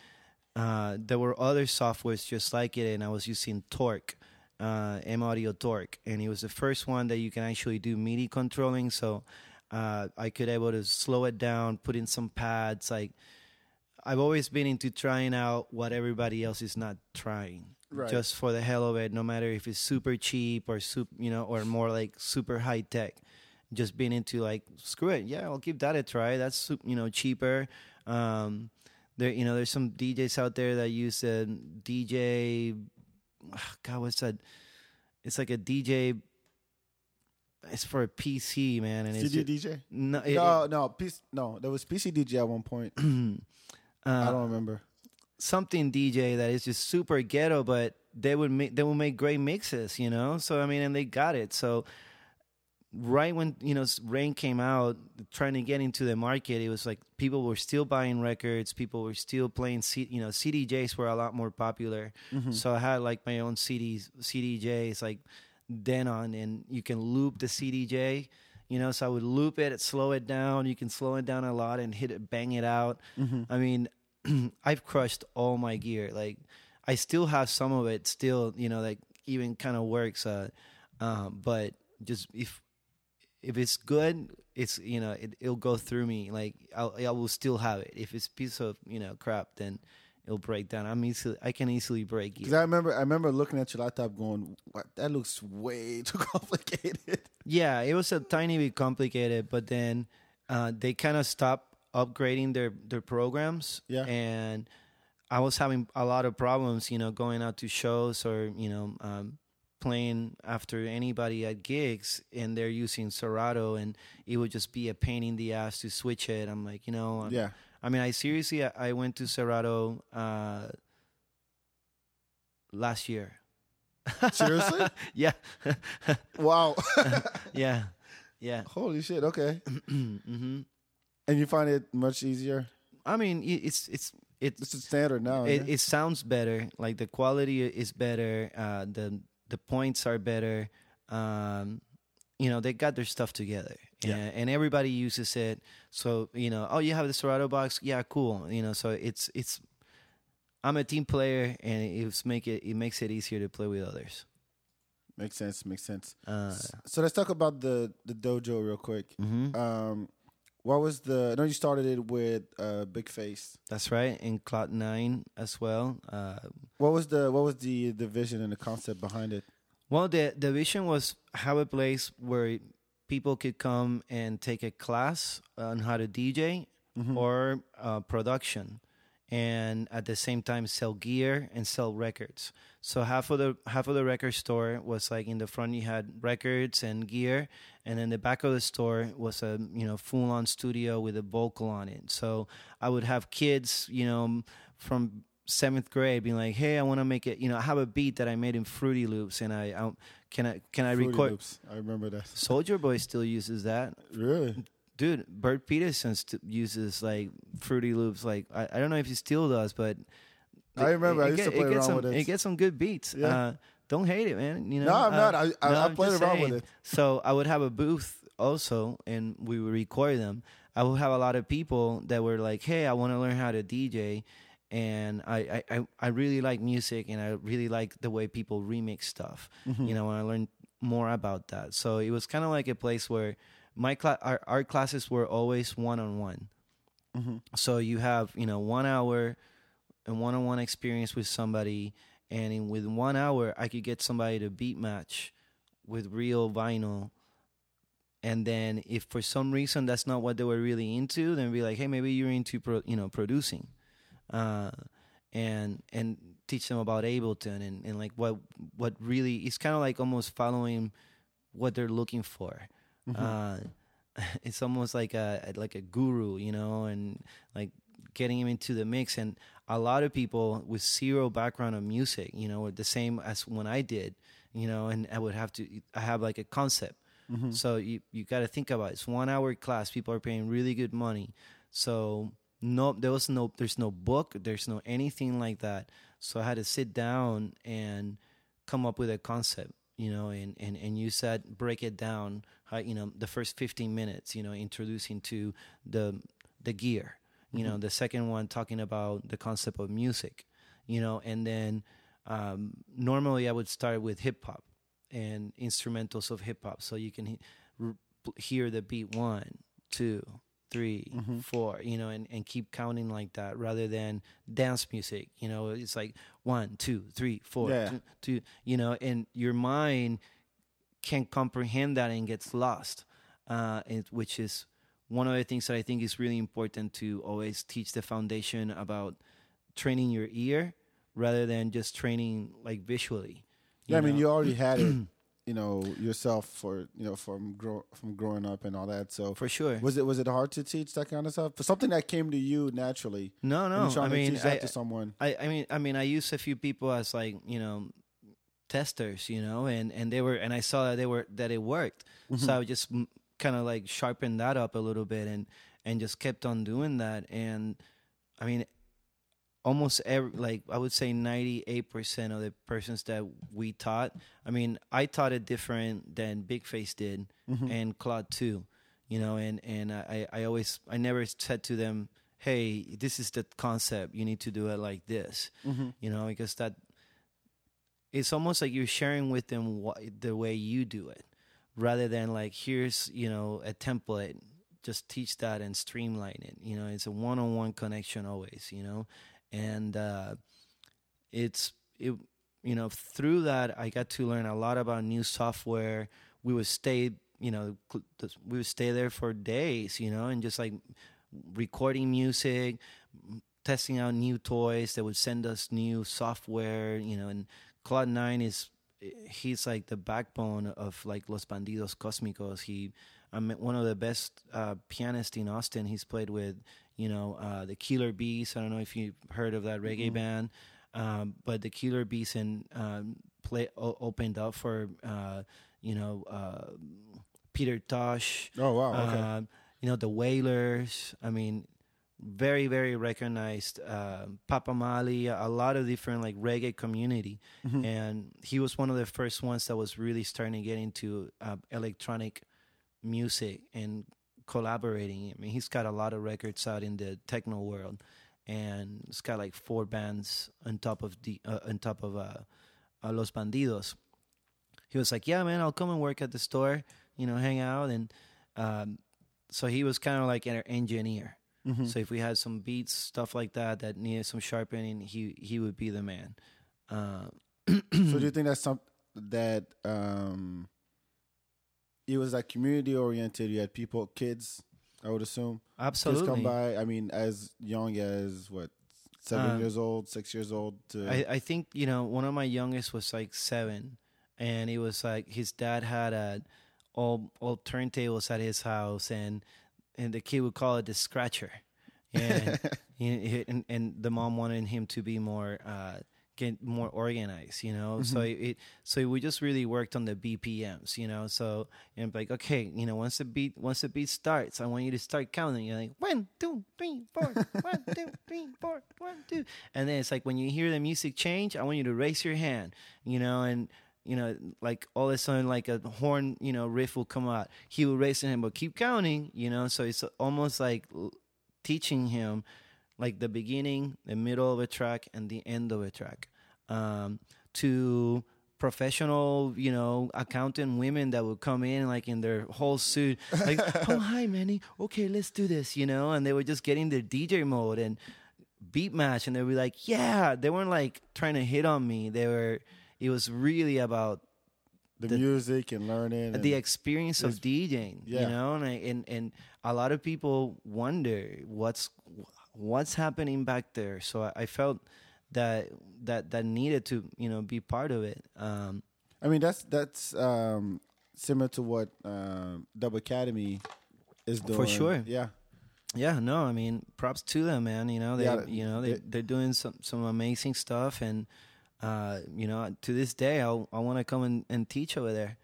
uh, there were other softwares just like it, and I was using Torq. Uh, M Audio Torq, and it was the first one that you can actually do MIDI controlling. So uh, I could able to slow it down, put in some pads. Like I've always been into trying out what everybody else is not trying, Right. just for the hell of it. No matter if it's super cheap or super, you know, or more like super high tech. Just being into like screw it, yeah, I'll give that a try. That's you know cheaper. Um, there, you know, there's some DJs out there that use a DJ. God, what's that? It's like a DJ. It's for a PC, man, and it's CD ju- DJ? no, it- no, no, PC, no. There was PC DJ at one point. I uh, don't remember. something DJ that is just super ghetto, but they would make they would make great mixes, you know. So I mean, and they got it. So right when you know Rane came out, trying to get into the market, it was like people were still buying records, people were still playing. C, you know, CDJs were a lot more popular. So I had like my own CDs, CDJs like Denon, and you can loop the CDJ. You know, so I would loop it, slow it down. You can slow it down a lot and hit it, bang it out. I mean, I've crushed all my gear. Like, I still have some of it still. You know, like even kind of works. Uh, um, but just if if it's good, it's you know it, it'll go through me. Like I'll, I will still have it. If it's piece of you know crap, then it'll break down. I'm easily I can easily break it. Because. I remember, I remember looking at your laptop, going, "What? That looks way too complicated." Yeah, it was a tiny bit complicated, but then uh, they kind of stopped upgrading their their programs. Yeah. and I was having a lot of problems, you know, going out to shows or you know um, playing after anybody at gigs, and they're using Serato, and it would just be a pain in the ass to switch it. I'm like, you know, I'm- Yeah. I mean, I seriously, I, I went to Serato uh, last year. Seriously? Yeah, wow. yeah, yeah. Holy shit. Okay. hmm And you find it much easier? I mean, it's it's it's It's a standard now. it, yeah? it sounds better. Like the quality is better. Uh, the the points are better. Um, you know, they got their stuff together, Yeah. and, and everybody uses it. So you know, oh, you have the Serato box, yeah, cool. You know, so it's it's. I'm a team player, and it's make it it makes it easier to play with others. Makes sense. Makes sense. Uh, So let's talk about the the dojo real quick. mhm. Um, what was the? I know you started it with uh, Big Face. That's right, in Cloud Nine as well. Uh, What was the What was the the vision and the concept behind it? Well, the the vision was have a place where people could come and take a class on how to DJ or uh, production, and at the same time sell gear and sell records. So half of the half of the record store was like in the front you had records and gear, and then the back of the store was a you know full on studio with a vocal on it. So I would have kids, you know, from seventh grade being like, "Hey, I want to make it." You know, I have a beat that I made in Fruity Loops, and I, I can I can I Fruity record. Loops. I remember that. Soldier Boy still uses that. Really? Dude, Bert Peterson st- uses like Fruity Loops. Like I, I don't know if he still does, but I remember I used to play around some, with it. It gets some good beats. Yeah. Uh, don't hate it, man. You know, No, I'm uh, not. I- I- no, I played around with it. So I would have a booth also, and we would record them. I would have a lot of people that were like, "Hey, I want to learn how to DJ." And I, I, I- I really like music, and I really like the way people remix stuff. Mm-hmm. You know, and I learned more about that. So it was kind of like a place where my class, our, our classes were always one on one. So you have you know one hour and one on one experience with somebody, and in with one hour I could get somebody to beat match with real vinyl. And then if for some reason that's not what they were really into, then be like, hey, maybe you're into pro, you know producing, uh, and and teach them about Ableton and, and like what what really it's kind of like almost following what they're looking for. Uh, it's almost like a like a guru, you know, and like getting him into the mix. And a lot of people with zero background on music, you know, the same as when I did, you know, and I would have to I have like a concept. So you you got to think about it. it's one hour class. People are paying really good money. So no, there was no there's no book, there's no anything like that. So I had to sit down and come up with a concept, you know, and, and, and you said break it down, how, you know, the first 15 minutes, you know, introducing to the the gear, you know, mm-hmm. the second one talking about the concept of music, you know, and then um, normally I would start with hip hop and instrumentals of hip hop, so you can he- hear the beat one, two, three, mm-hmm. four, you know, and, and keep counting like that rather than dance music. You know, it's like one, two, three, four, Yeah. two, two, you know, and your mind can't comprehend that and gets lost, uh, and, which is one of the things that I think is really important to always teach the foundation about training your ear rather than just training like visually. Yeah, I mean, you already had it, you know, yourself for you know from grow from growing up and all that. So for sure. was it was it hard to teach that kind of stuff? For something that came to you naturally. No, no. I to mean, I, to someone. I, I mean, I mean, I used a few people as like you know testers, you know, and and they were, and I saw that they were that it worked, so mm-hmm. I just kind of like sharpened that up a little bit and and just kept on doing that, and I mean, almost every like I would say ninety eight percent of the persons that we taught, I mean, I taught it different than Big Face did, mm-hmm. and Claude too, you know, and and I I always I never said to them hey, this is the concept. You need to do it like this, mm-hmm. you know, because that it's almost like you're sharing with them what, the way you do it, rather than like here's you know a template. Just teach that and streamline it. You know, it's a one-on-one connection always. You know, and uh, it's it. You know, through that I got to learn a lot about new software. We would stay, you know, we would stay there for days. You know, and just like recording music, testing out new toys. They would send us new software, you know, and Cloud Nine is he's like the backbone of like Los Bandidos Cosmicos. He I'm one of the best uh, pianists in Austin. He's played with, you know, uh, the Killer Bees. I don't know if you've heard of that reggae band, um, but the Killer Bees and um, play o- opened up for, uh, you know, uh, Peter Tosh. Oh wow, okay. Um, you know the Wailers. I mean, very very recognized. Uh, Papa Mali, a lot of different like reggae community, Mm-hmm. and he was one of the first ones that was really starting to get into uh, electronic music and collaborating. I mean, he's got a lot of records out in the techno world, and it's got like four bands on top of the uh, on top of uh, uh, Los Bandidos. He was like, "Yeah, man, I'll come and work at the store, you know, hang out." And um, so he was kind of like an engineer. Mm-hmm. So if we had some beats, stuff like that that needed some sharpening, he he would be the man. Uh, so do you think that's some that um it was like community oriented you had people kids i would assume absolutely. kids come by i mean as young as what seven Um, years old six years old to I, I think you know one of my youngest was like seven, and it was like his dad had a all all turntables at his house, and and the kid would call it the scratcher, and and, and the mom wanted him to be more uh, get more organized, you know. So Mm-hmm. it so we just really worked on the BPMs, you know. So and like okay, you know, once the beat once the beat starts, I want you to start counting. You're like one, two, three, four, one, two, three, four, one, two, and then it's like when you hear the music change, I want you to raise your hand, you know, and you know, like all of a sudden, like a horn, you know, riff will come out. He will raise his him, but keep counting, you know. So it's almost like teaching him, like the beginning, the middle of a track, and the end of a track, um, to professional, you know, accountant women that would come in like in their whole suit, like, oh hi Manny, okay, let's do this, you know, and they were just getting their DJ mode and beat match, and they were like, yeah, they weren't like trying to hit on me. They were. It was really about The, The- music and learning. And, the experience of DJing, Yeah. you know, and, I, and and a lot of people wonder what's what's happening back there. So I, I felt that that that needed to you know be part of it. Um, I mean, that's that's um, similar to what um, Dub Academy is doing. For sure. Yeah. yeah, no, I mean, props to them, man. You know, they Yeah, you know they they- they're doing some some amazing stuff, and uh, you know, to this day, I I want to come and, and teach over there.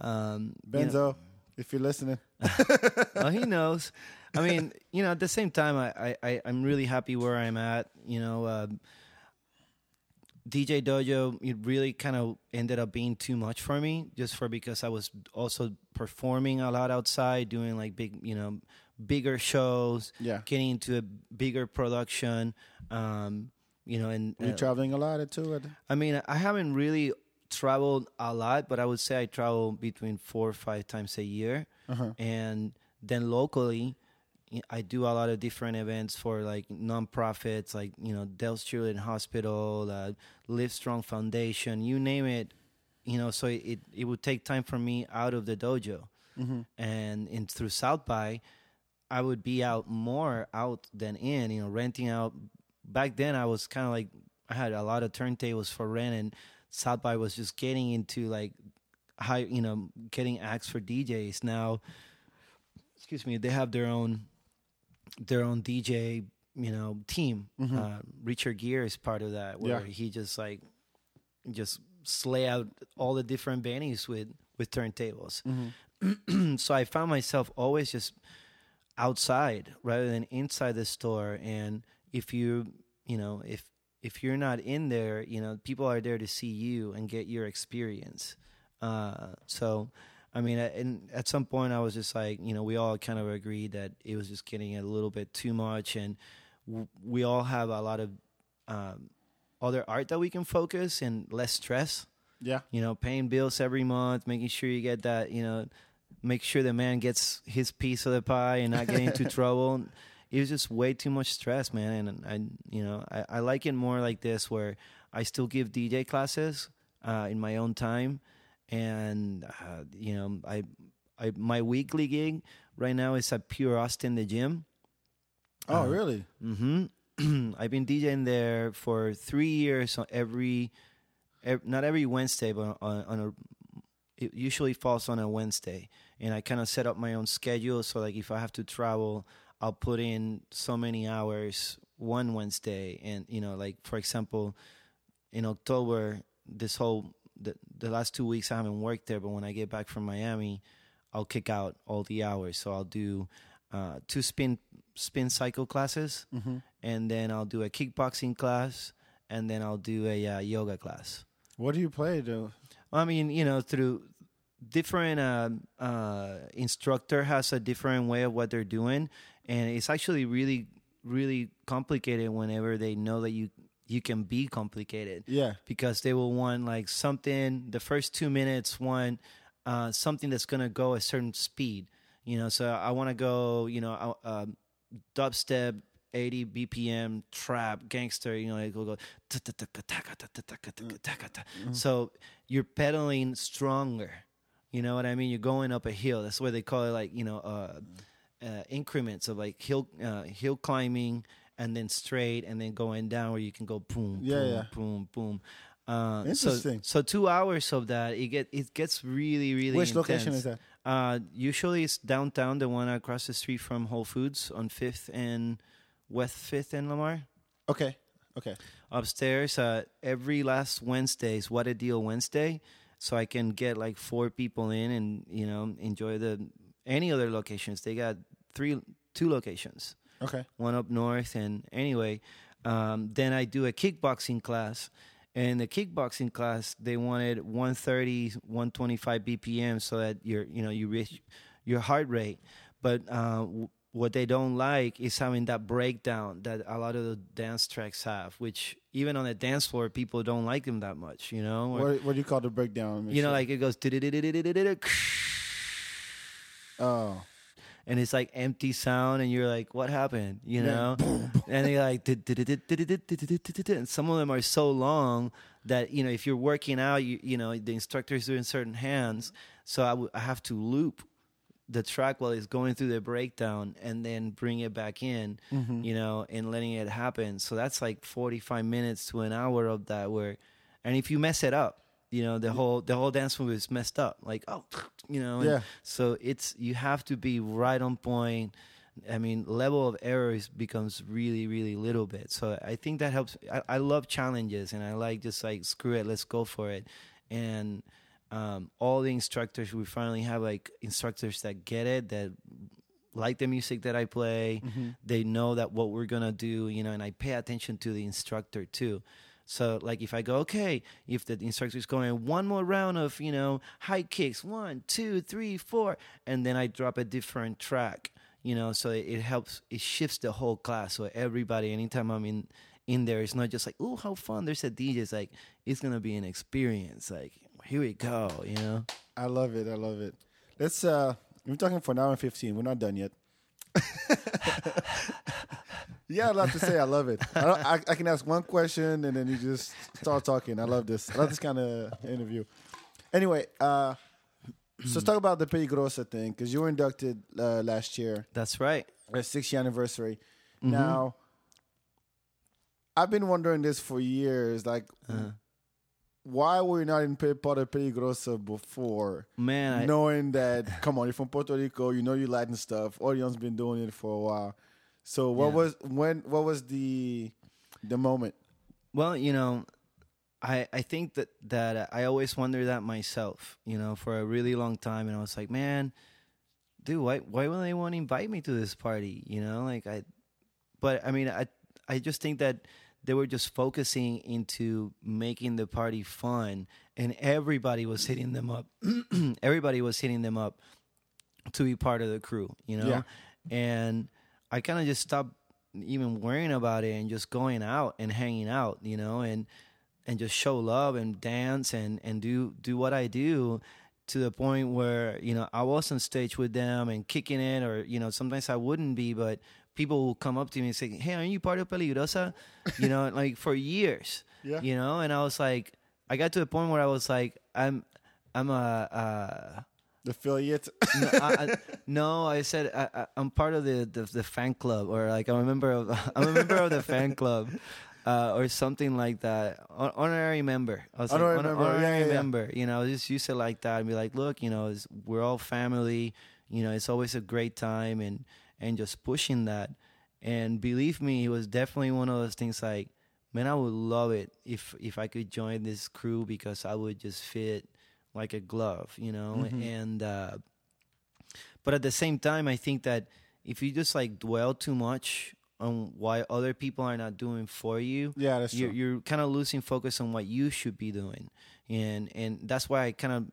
Um, you know- Benzo, if you're listening. oh, he knows. I mean, you know, at the same time, I, I, I I'm really happy where I'm at. You know, uh, DJ Dojo, it really kind of ended up being too much for me, just for because I was also performing a lot outside, doing like big, you know, bigger shows, Yeah. getting into a bigger production. Um, you know, and You're uh, traveling a lot too. I mean, I haven't really traveled a lot, but I would say I travel between four or five times a year. Uh-huh. And then locally, I do a lot of different events for like nonprofits, like you know, Dell's Children Hospital, uh, Live Strong Foundation, you name it. You know, so it it would take time for me out of the dojo, Mm-hmm. and in through South by, I would be out more out than in. You know, renting out. Back then, I was kind of like I had a lot of turntables for rent, and South by was just getting into like high, you know, getting acts for DJs. Now, excuse me, they have their own their own DJ, you know, team. Uh, Richard Gere is part of that, where Yeah. he just like just slay out all the different venues with with turntables. so I found myself always just outside rather than inside the store and if you you know if if you're not in there you know people are there to see you and get your experience uh so i mean at, and at some point i was just like you know we all kind of agreed that it was just getting a little bit too much and w- we all have a lot of um other art that we can focus and less stress Yeah. you know, paying bills every month, making sure you get that, you know, make sure the man gets his piece of the pie and not get into trouble. It was just way too much stress, man. And I, you know, I, I like it more like this where I still give DJ classes uh, in my own time, and uh, you know, I, I my weekly gig right now is at Pure Austin, the gym. Oh, really? Mm-hmm. I've been DJing there for three years. So every, ev not every Wednesday, but on, on a, it usually falls on a Wednesday, and I kind of set up my own schedule. So like if I have to travel, I'll put in so many hours one Wednesday, and you know, like for example, in October, this whole the the last two weeks I haven't worked there, but when I get back from Miami, I'll kick out all the hours. So I'll do uh, two spin spin cycle classes, and then I'll do a kickboxing class, and then I'll do a uh, yoga class. What do you play, though? I mean, you know, through different uh, uh, instructor has a different way of what they're doing, and it's actually really, really complicated whenever they know that you you can be complicated. Yeah. because they will want like something the first two minutes want uh, something that's gonna go a certain speed you know? So i want to go you know uh, um, dubstep 80 bpm trap gangster you know it will go so you're pedaling stronger you know what i mean? You're going up a hill. That's why they call it like you know uh, uh, increments of like hill uh, hill climbing and then straight and then going down where you can go boom Yeah, boom yeah. boom boom uh, Interesting. So, so two hours of that, it get it gets really really. Which location intense. is that? Uh, usually it's downtown, the one across the street from Whole Foods on Fifth and West Fifth and Lamar. Okay. Okay. upstairs uh, every last Wednesday is what a deal Wednesday, so I can get like four people in and you know enjoy the any other locations. They got three two locations, Okay. one up north, and anyway, um, then I do a kickboxing class. And the kickboxing class, they wanted 130, 125 BPM so that your you know you reach your heart rate. But uh, w- what they don't like is having that breakdown that a lot of the dance tracks have, which even on the dance floor, people don't like them that much. You know, Or- What, what do you call the breakdown? you know, like it goes oh, and it's like empty sound, and you're like, "What happened?" You know, and they're like, and some of them are so long that you know, if you're working out, you you know, the instructor's doing certain hands, so I have to loop the track while it's going through the breakdown and then bring it back in, Mm-hmm. you know, and letting it happen. So that's like 45 minutes to an hour of that where, and if you mess it up, you know, the whole, the whole dance move is messed up. Like, oh, you know, Yeah. so it's, you have to be right on point. I mean, level of errors becomes really, really little bit. So I think that helps. I, I love challenges and I like just like, screw it, let's go for it. And, um, all the instructors we finally have like instructors that get it that like the music that i play they know that what we're gonna do you know and i pay attention to the instructor too so like if i go okay if the instructor is going one more round of you know high kicks one two three four and then i drop a different track you know so it, it helps it shifts the whole class so everybody anytime i'm in in there it's not just like oh how fun there's a dj it's like it's gonna be an experience like here we go you know I love it. I love it. Let's. uh We're talking for an hour and fifteen. We're not done yet. yeah, I'd love to say I love it. I, don't, I, I can ask one question and then you just start talking. I love this. I love this kind of interview. Anyway, uh so let's talk about the Peligrosa thing because you were inducted uh, last year. that's right our sixth year anniversary. Now, I've been wondering this for years. Like, why were you not in part of Peligrosa before? man I, knowing that, come on, you're from Puerto Rico, you know you Latin stuff. Orion's been doing it for a while. So, what Yeah. was when? What was the the moment? Well, you know, I I think that that I always wonder that myself. You know, for a really long time, and I was like, man, dude, why why would they want to invite me to this party? You know, like I, but I mean, I I just think that they were just focusing into making the party fun, and everybody was hitting them up. everybody was hitting them up to be part of the crew. You know, Yeah. and I kind of just stopped even worrying about it and just going out and hanging out, you know, and and just show love and dance and and do do what I do to the point where you know I was on stage with them and kicking it, or you know sometimes I wouldn't be, but people will come up to me and say, "Hey, aren't you part of Peligrosa?" you know, like for years, Yeah. you know, and I was like, I got to the point where I was like, I'm I'm a. Uh, Affiliate. no, I, no, I said I, I, I'm part of the, the the fan club, or like I'm a member of I'm a member of the fan club, uh, or something like that. Hon- Honorary member. I was like, Honorary "Honor- member, honorary yeah, yeah. member. You know, just use it like that and be like, look, you know, it's, we're all family. You know, it's always a great time, and and just pushing that. And believe me, it was definitely one of those things like, man, I would love it if if I could join this crew because I would just fit like a glove, you know. Mm-hmm. And uh, but at the same time, I think that if you just like dwell too much on why other people are not doing for you, Yeah, that's you're, true. you're kind of losing focus on what you should be doing, and and that's why I kind of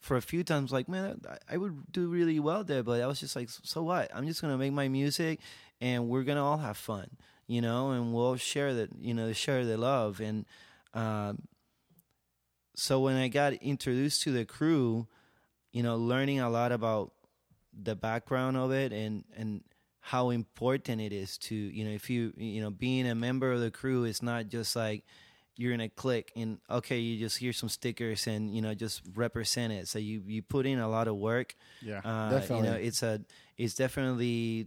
for a few times like man I, I would do really well there but i was just like so what i'm just gonna make my music and we're gonna all have fun you know and we'll share that you know share the love and um, so when i got introduced to the crew you know learning a lot about the background of it and and how important it is to you know if you you know being a member of the crew is not just like you're in a click and okay you just hear some stickers and you know just represent it. So you you put in a lot of work. Yeah, uh, definitely. you know it's a it's definitely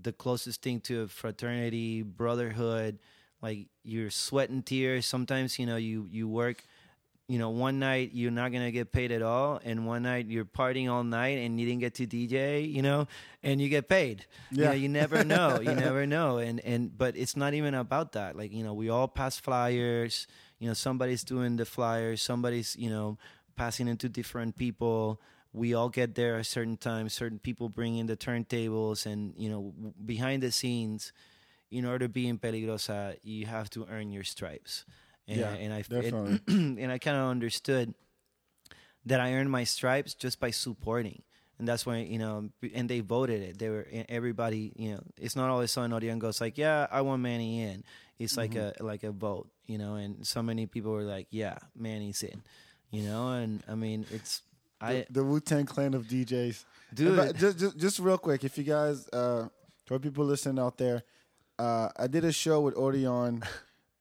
the closest thing to a fraternity brotherhood. Like you're sweating tears. Sometimes you know you you work you know, one night you're not gonna get paid at all, and one night you're partying all night and you didn't get to DJ, you know, and you get paid. You Yeah. know, you never know. you never know. And and but it's not even about that. Like you know, we all pass flyers. You know, somebody's doing the flyers. Somebody's you know passing it to different people. We all get there at certain times. Certain people bring in the turntables, and you know, w- behind the scenes, in order to be in Peligrosa, you have to earn your stripes. And, Yeah, and I definitely. and I kind of understood that I earned my stripes just by supporting. And that's why you know, and they voted it. They were everybody. You know, it's not always so Orion goes like, "Yeah, I want Manny in." It's like Mm-hmm. a like a vote, you know. And so many people were like, "Yeah, Manny's in," you know. And I mean, it's I the Wu Tang Clan of DJs. Dude. Just, just just real quick, if you guys, uh, for people listening out there, uh, I did a show with Orion.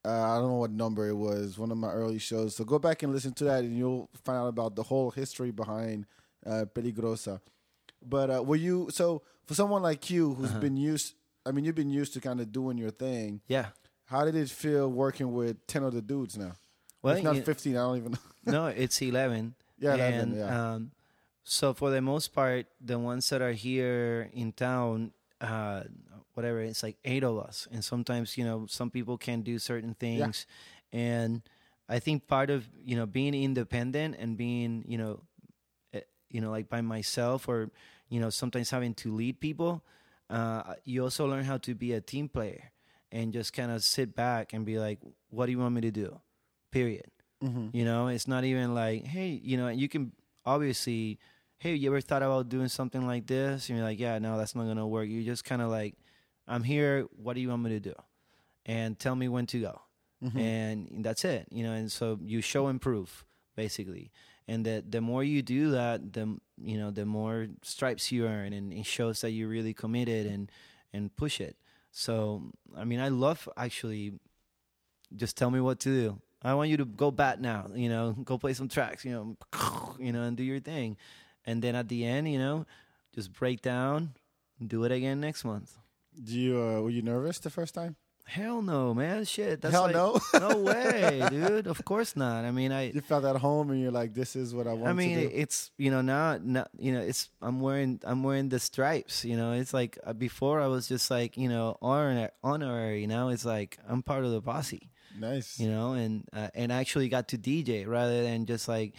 Uh, I don't know what number it was, one of my early shows. So go back and listen to that, and you'll find out about the whole history behind uh, Peligrosa. But uh, were you so for someone like you who's Uh-huh. been used? I mean, you've been used to kind of doing your thing. yeah. How did it feel working with ten other dudes now? Well, it's not you- fifteen, I don't even know. no, it's eleven. Yeah, 11, and, yeah. Um, so for the most part, the ones that are here in town, uh, whatever, it's like eight of us, and sometimes you know some people can do certain things, and I think part of you know being independent and being you know, eh, you know like by myself or you know sometimes having to lead people, uh, you also learn how to be a team player and just kind of sit back and be like, what do you want me to do? Period. You know, it's not even like, hey, you know, you can obviously, hey, you ever thought about doing something like this? And you're like, yeah, no, that's not gonna work. You just kind of like, I'm here. What do you want me to do? And tell me when to go. Mm-hmm. And that's it. You know, and so you show and prove basically. And that the more you do that, the you know, the more stripes you earn, and it shows that you're really committed and and push it. So, I mean, I love actually just tell me what to do. I want you to go bat now, you know, go play some tracks, you know, you know, and do your thing. And then at the end, you know, just break down, do it again next month. Do you uh, were you nervous the first time? Hell no, man. Shit. That's Hell like, no? no way, dude. Of course not. I mean, I You felt at home, and you're like, "This is what I want." I mean, it's you know now, now you know it's I'm wearing I'm wearing the stripes. You know, it's like uh, before I was just like you know honor, honorary. Now it's like I'm part of the posse. nice. You know, and uh, and actually got to DJ rather than just like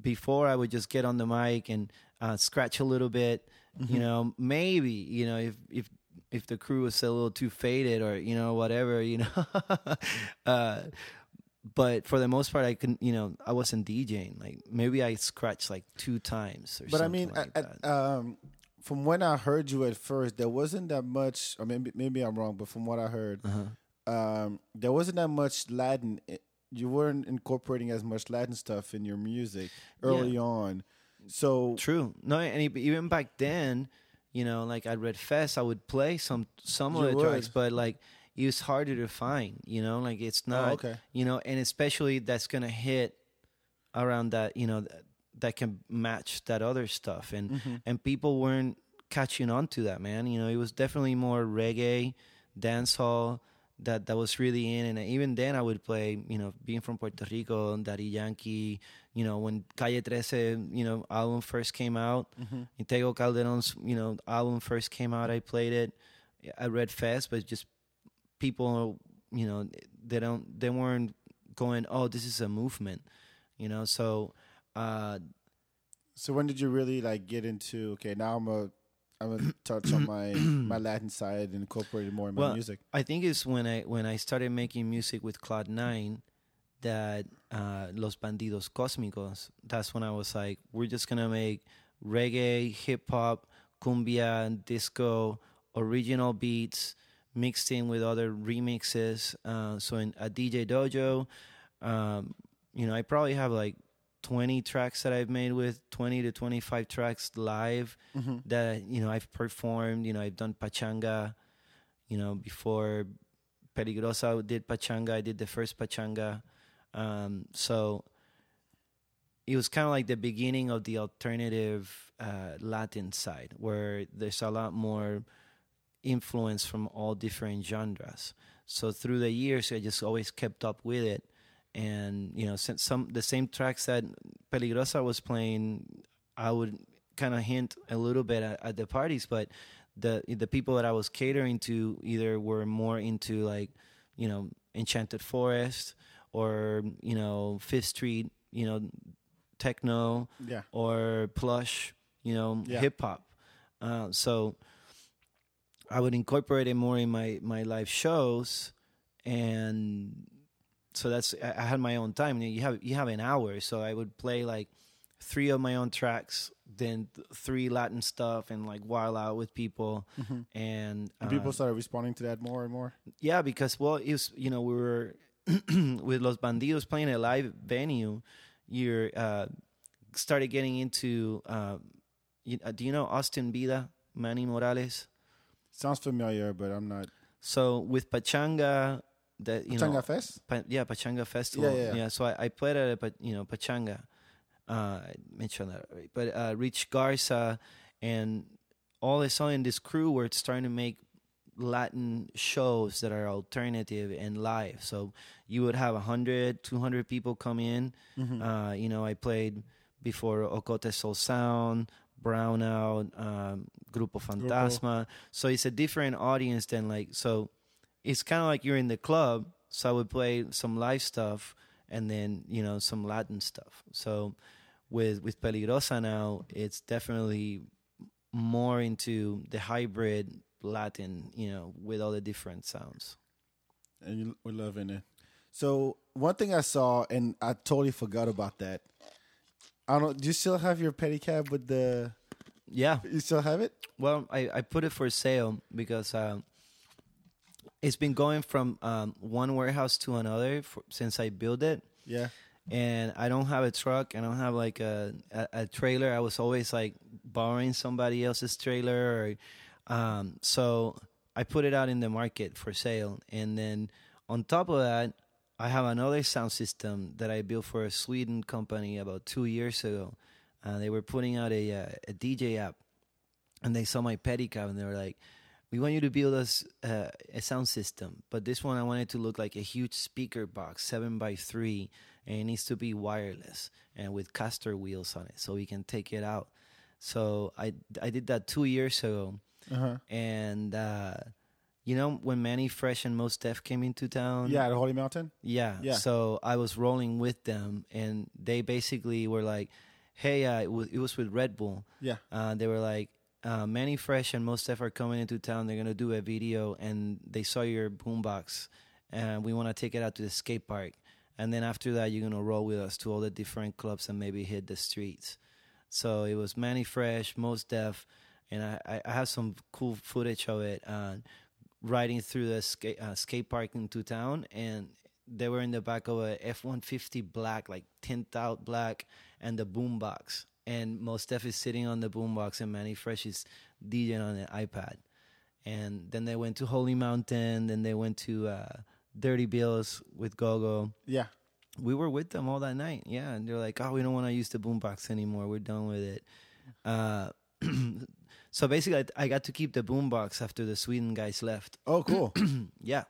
before I would just get on the mic and uh, scratch a little bit. You know, maybe you know if if if the crew was a little too faded or you know whatever you know. uh, but for the most part, I couldn't. You know, I wasn't DJing. Like maybe I scratched like two times or but I mean, like um, from when I heard you at first, there wasn't that much. Or maybe maybe I'm wrong, but from what I heard, Uh-huh. um, there wasn't that much Latin. You weren't incorporating as much Latin stuff in your music early on. So True. No, and even back then, you know, like at Red Fez, I would play some some of the would. tracks, but like it was harder to find. You know, like it's not. Oh, okay. You know, and especially that's gonna hit around that. You know, that, that can match that other stuff, and Mm-hmm. and people weren't catching on to that, man. You know, it was definitely more reggae, dancehall. That, that was really in, and even then I would play, you know, being from Puerto Rico, Daddy Yankee, you know, when Calle 13, you know, album first came out, and Tego Calderon's, you know, album first came out, I played it at Red Fez, but just people, you know, they don't, they weren't going, oh, this is a movement, you know, so, uh, so when did you really like get into? Okay, now I'm a I'm gonna touch on my my Latin side and incorporate it more in my well, music. I think it's when I when I started making music with Cloud Nine that uh, Los Bandidos Cósmicos. That's when I was like, we're just gonna make reggae, hip hop, cumbia, disco, original beats mixed in with other remixes. Uh, so in a DJ Dojo, um, you know, I probably have like 20 tracks that I've made with 20 to 25 tracks live that you know I've performed. You know, I've done pachanga. You know, before Peligrosa did pachanga, I did the first pachanga. Um, so it was kind of like the beginning of the alternative uh, Latin side, where there's a lot more influence from all different genres. So through the years, I just always kept up with it, and you know since some the same tracks that Peligrosa was playing, I would kind of hint a little bit at, at the parties, but the the people that I was catering to either were more into like you know Enchanted Forest or you know Fifth Street, you know techno Yeah. or plush, you know, Yeah. hip hop. Uh, so I would incorporate it more in my my live shows, and so that's I had my own time. You have you have an hour, so I would play like three of my own tracks, then three Latin stuff, and like while out with people, and, And uh, people started responding to that more and more. yeah, because well, it was you know we were with Los Bandidos playing a live venue. You uh, started getting into. Uh, you, uh, do you know Austin Vida, Manny Morales? Sounds familiar, but I'm not. So with Pachanga, that you know, Changa Fest? Pa- yeah, Pachanga Festival. Yeah, yeah, yeah. So I, I played at a, you know Pachanga. Uh, I mentioned that, already. but uh, Rich Garza and all I saw in this crew were starting to make Latin shows that are alternative and live. So you would have 100, 200 people come in. Mm-hmm. Uh, you know, I played before Ocote Soul Sound, Brownout, um, Grupo Fantasma. So it's a different audience than like so. It's kind of like you're in the club. So I would play some live stuff and then you know some Latin stuff. So with with Peligrosa now, it's definitely more into the hybrid Latin. You know, with all the different sounds. and you, we're loving it. So one thing I saw, and I totally forgot about that. I don't. Do you still have your pedicab with the? Yeah. You still have it? Well, I, I put it for sale because um, it's been going from um, one warehouse to another for, since I built it. Yeah. And I don't have a truck. I don't have like a, a, a trailer. I was always like borrowing somebody else's trailer. Or, um, so I put it out in the market for sale. And then on top of that, I have another sound system that I built for a Sweden company about two years ago. Uh, they were putting out a, uh, a DJ app and they saw my pedicab and they were like, "We want you to build us uh, a sound system, but this one I want it to look like a huge speaker box, seven by three, and it needs to be wireless and with caster wheels on it, so we can take it out." So I I did that two years ago, Uh-huh. and uh, you know when Mannie Fresh and Mos Def came into town, Yeah, at Holy Mountain. yeah. Yeah. So I was rolling with them, and they basically were like, "Hey, uh, it, was, it was with Red Bull." Yeah. Uh, they were like, uh, "Mannie Fresh and Mos Def are coming into town. They're gonna do a video, and they saw your boombox, and we want to take it out to the skate park. And then after that, you're gonna roll with us to all the different clubs and maybe hit the streets." So it was Mannie Fresh, Mos Def, and I, I, I have some cool footage of it. Uh, riding through the skate uh, skate park into town, and they were in the back of a F one fifty black, like tint out black, and the boombox. And Def is sitting on the boombox, and Mannie Fresh is DJing on an iPad. And then they went to Holy Mountain. Then they went to uh, Dirty Bills with Gogo. Yeah. We were with them all that night. Yeah, and they're like, "Oh, we don't want to use the boombox anymore. We're done with it." Uh, so basically, I, I got to keep the boombox after the Sweden guys left. Oh, cool. Yeah.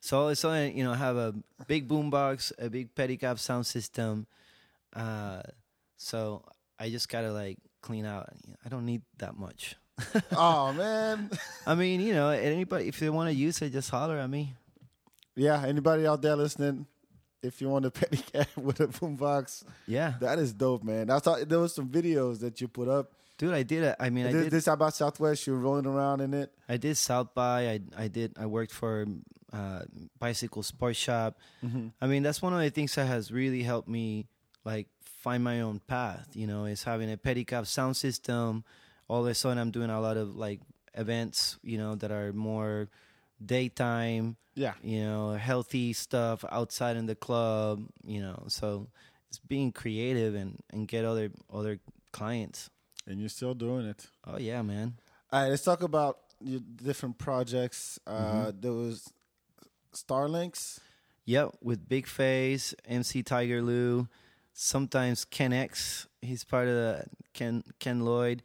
So all of a sudden, you know, I have a big boombox, a big pedicab sound system. Uh, so I just gotta like clean out. I don't need that much. oh man. I mean, you know, anybody if they want to use it, just holler at me. Yeah. Anybody out there listening? If you want a pedicab with a boombox, Yeah, that is dope, man. I thought there was some videos that you put up. dude, I did it. I mean, I this, did. this about Southwest. You're rolling around in it. I did South by. I I did. I worked for uh, bicycle sports shop. I mean, that's one of the things that has really helped me like find my own path. You know, is having a pedicab sound system. All of a sudden, I'm doing a lot of like events. You know, that are more daytime. Yeah. You know, healthy stuff outside in the club. You know, so it's being creative and and get other other clients. And you're still doing it. Oh yeah, man. All right, let's talk about your different projects. Uh, There was Starlinks. Yep, with Big Face, MC Tiger Lou, sometimes Ken X. He's part of the Ken Ken Lloyd,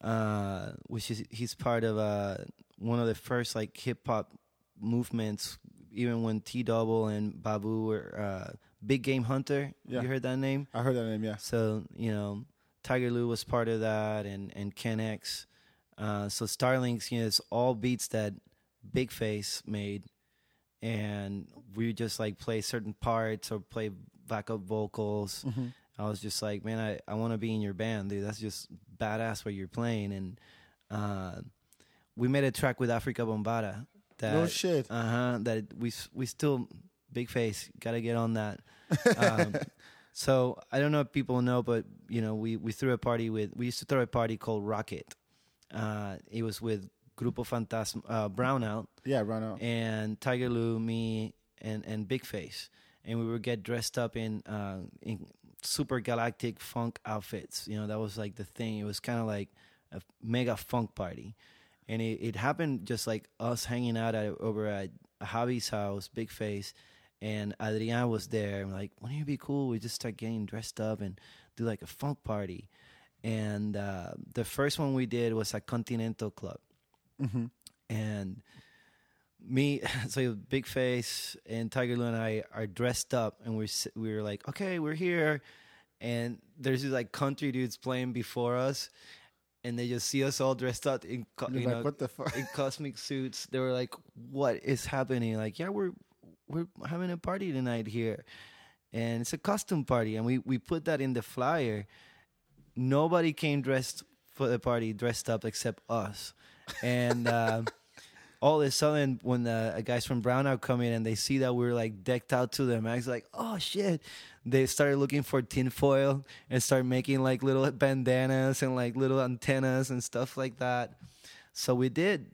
uh, which is he's part of uh, one of the first like hip hop movements even when T Double and Babu were uh, Big Game Hunter. Yeah. You heard that name? I heard that name. Yeah. So you know, Tiger Lou was part of that, and and Ken X. Uh, so Starlinks, you know, it's all beats that Big Face made, and we just like play certain parts or play backup vocals. Mhm. I was just like, man, I, I want to be in your band, dude. That's just badass what you're playing. And uh, we made a track with Afrika Bambaataa. That, No shit. Uh huh. That we we still big face. Got to get on that. Um, so I don't know if people know, but you know, we we threw a party with. We used to throw a party called Rocket. Uh, it was with Grupo Fantasma, uh, Brownout, Yeah, Brownout. and Tiger Lou, me, and and Big Face, and we would get dressed up in uh, in super galactic funk outfits. You know, that was like the thing. It was kind of like a mega funk party, and it, it happened just like us hanging out at over at Javi's house, Big Face, and Adrian was there. And we're like, wouldn't it be cool? We just start getting dressed up and do like a funk party. And uh, the first one we did was at Continental Club hmm and me so big face and tiger lou and i are dressed up and we're we were like okay we're here. And there's these like country dudes playing before us and they just see us all dressed up in co- you like, know what the fuck? in cosmic suits. They were like what is happening? Like yeah we're we're having a party tonight here. And it's a costume party and we we put that in the flyer. Nobody came dressed for the party dressed up except us. And uh, all of a sudden when the guys from brownout come in and they see that we're like decked out to the max like oh shit. They started looking for tinfoil and start making like little bandanas and like little antennas and stuff like that. So we did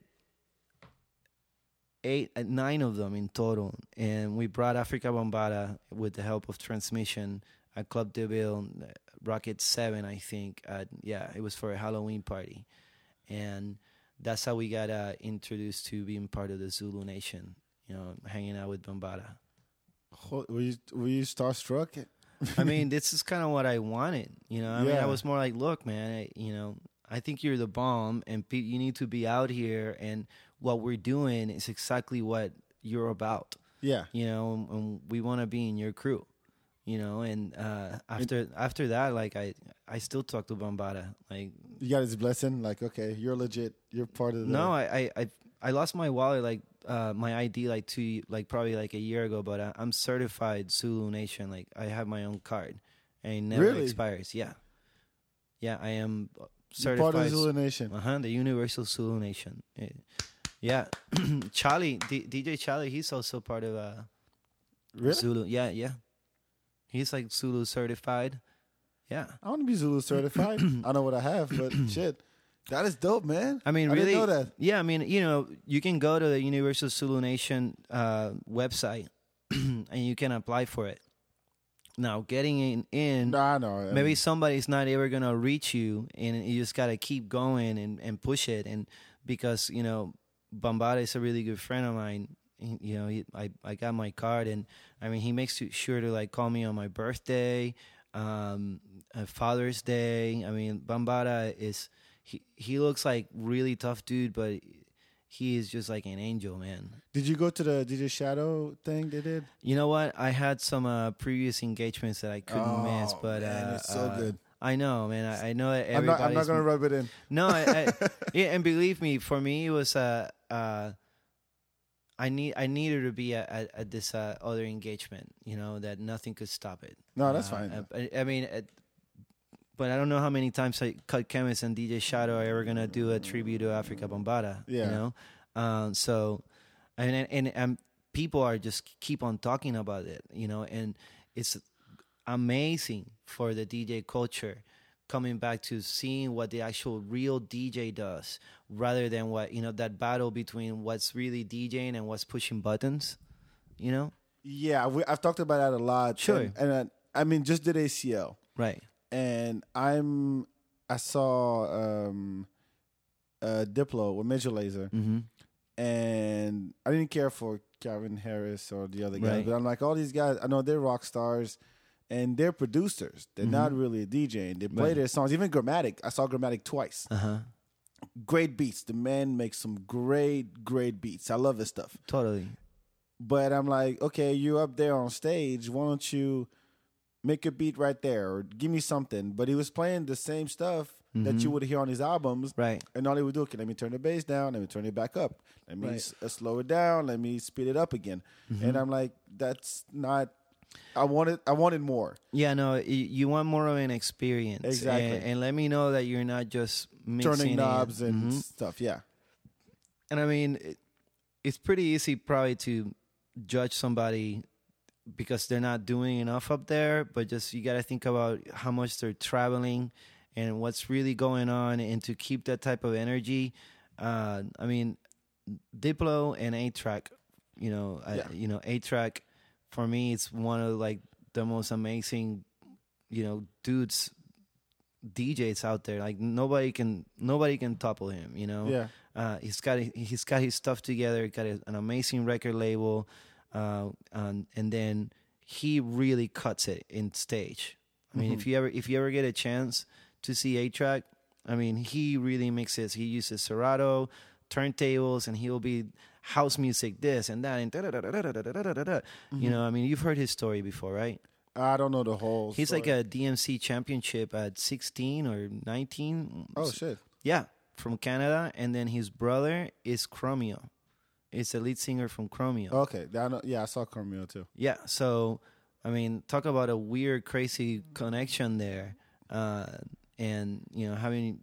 eight uh, nine of them in total. And we brought Afrika Bambaataa with the help of transmission at club de ville rocket 7 i think. Uh, yeah it was for a halloween party. And that's how we got uh, introduced to being part of the zulu nation you know hanging out with Bambaataa Ho- Were you were you starstruck? I mean, this is kind of what I wanted. You know, I mean, I was more like, look, man, I, you know, I think you're the bomb, and pe- you need to be out here, and what we're doing is exactly what you're about. Yeah. You know, and, and we want to be in your crew. You know, and uh, after after that, like I I still talk to Bambaataa. Like, You got his blessing. Like, okay, you're legit. You're part of the. no, I I I, lost my wallet, like uh, my ID, like two, like probably like a year ago. But I, I'm certified Zulu Nation. Like I have my own card, and it never Really? expires. Yeah, yeah, I am You're certified. part of Zulu Nation. Uh huh. The Universal Zulu Nation. Yeah, Charlie, D- DJ Charlie, he's also part of uh, Really? Zulu. Yeah, yeah. He's like Zulu certified. Yeah. I want to be Zulu certified. I know what I have, but shit, that is dope, man. I mean, I really, know that. yeah. I mean, you know, you can go to the Universal Zulu Nation uh, website and you can apply for it. Now, getting in, in No, I know. I maybe mean, somebody's not ever gonna reach you, and you just gotta keep going and, and push it. And because you know, Bambaataa is a really good friend of mine. He, you know, he, I I got my card, and I mean, he makes sure to like call me on my birthday, um, uh, Father's Day. I mean, Bambaataa is he he looks like really tough dude, but he is just like an angel, man. Did you go to the DJ Shadow thing they did? You know what? I had some uh, previous engagements that I couldn't miss, Oh, but man, uh, it's so uh, good. I know, man. I, I know that I'm not. I'm not gonna rub it in. no, I, I, yeah, and believe me, for me, it was uh, uh, I need I needed to be at, at, at this uh, other engagement. You know that nothing could stop it. No, that's Uh, fine. I, I mean, but I don't know how many times I, Cut Chemist and DJ Shadow are ever gonna do a tribute to Afrika Bambaataa. Yeah. You know, um, so and and, and and people are just keep on talking about it. You know, and it's amazing for the DJ culture coming back to seeing what the actual real DJ does rather than what you know that battle between what's really DJing and what's pushing buttons. You know, Yeah, we, I've talked about that a lot. Sure. and, and uh, I mean, just did ACL, right? And I'm. I saw um, uh, Diplo with Major Lazer, Mm-hmm. and I didn't care for Calvin Harris or the other guys, Right. but I'm like, all these guys, I know they're rock stars, and they're producers. They're not really a DJ. And they play Mm-hmm. Right. their songs. Even Gramatik, I saw Gramatik twice. Uh huh. Great beats. The man makes some great, great beats. I love his stuff. Totally. But I'm like, okay, you're up there on stage. Why don't you make a beat right there or give me something? But he was playing the same stuff that you would hear on his albums. Mm-hmm. Right. And all he would do, okay, let me turn the bass down, let me turn it back up, let me Right. s- uh, slow it down, let me speed it up again. Mm-hmm. And I'm like, that's not. I wanted, I wanted more. Yeah, no, you want more of an experience. Exactly. And, and let me know that you're not just Turning knobs and Mhm. stuff. Yeah. And I mean, it, it's pretty easy probably to judge somebody because they're not doing enough up there, but just you got to think about how much they're traveling and what's really going on and to keep that type of energy. Uh, I mean, Diplo and A-Trak, you know, I- you know, A-Trak for me it's one of like the most amazing, you know, dudes DJs out there. Like nobody can nobody can topple him, you know. Yeah. Uh, he's got he's got his stuff together. Got an amazing record label, uh, and and then he really cuts it in stage. I mean, if you ever if you ever get a chance to see A-Trak, I mean, he really mixes. He uses Serato, turntables, and he'll be house music this and that and da da da da da da da da da. You know, I mean, you've heard his story before, right? I don't know the whole. He's like a DMC championship at 16 or 19. Oh shit. Yeah, from Canada, and then his brother is Chromeo. It's the lead singer from Chromeo. Okay. I know, yeah, I saw Chromeo too. Yeah, so I mean, talk about a weird, crazy connection there, uh, and you know, having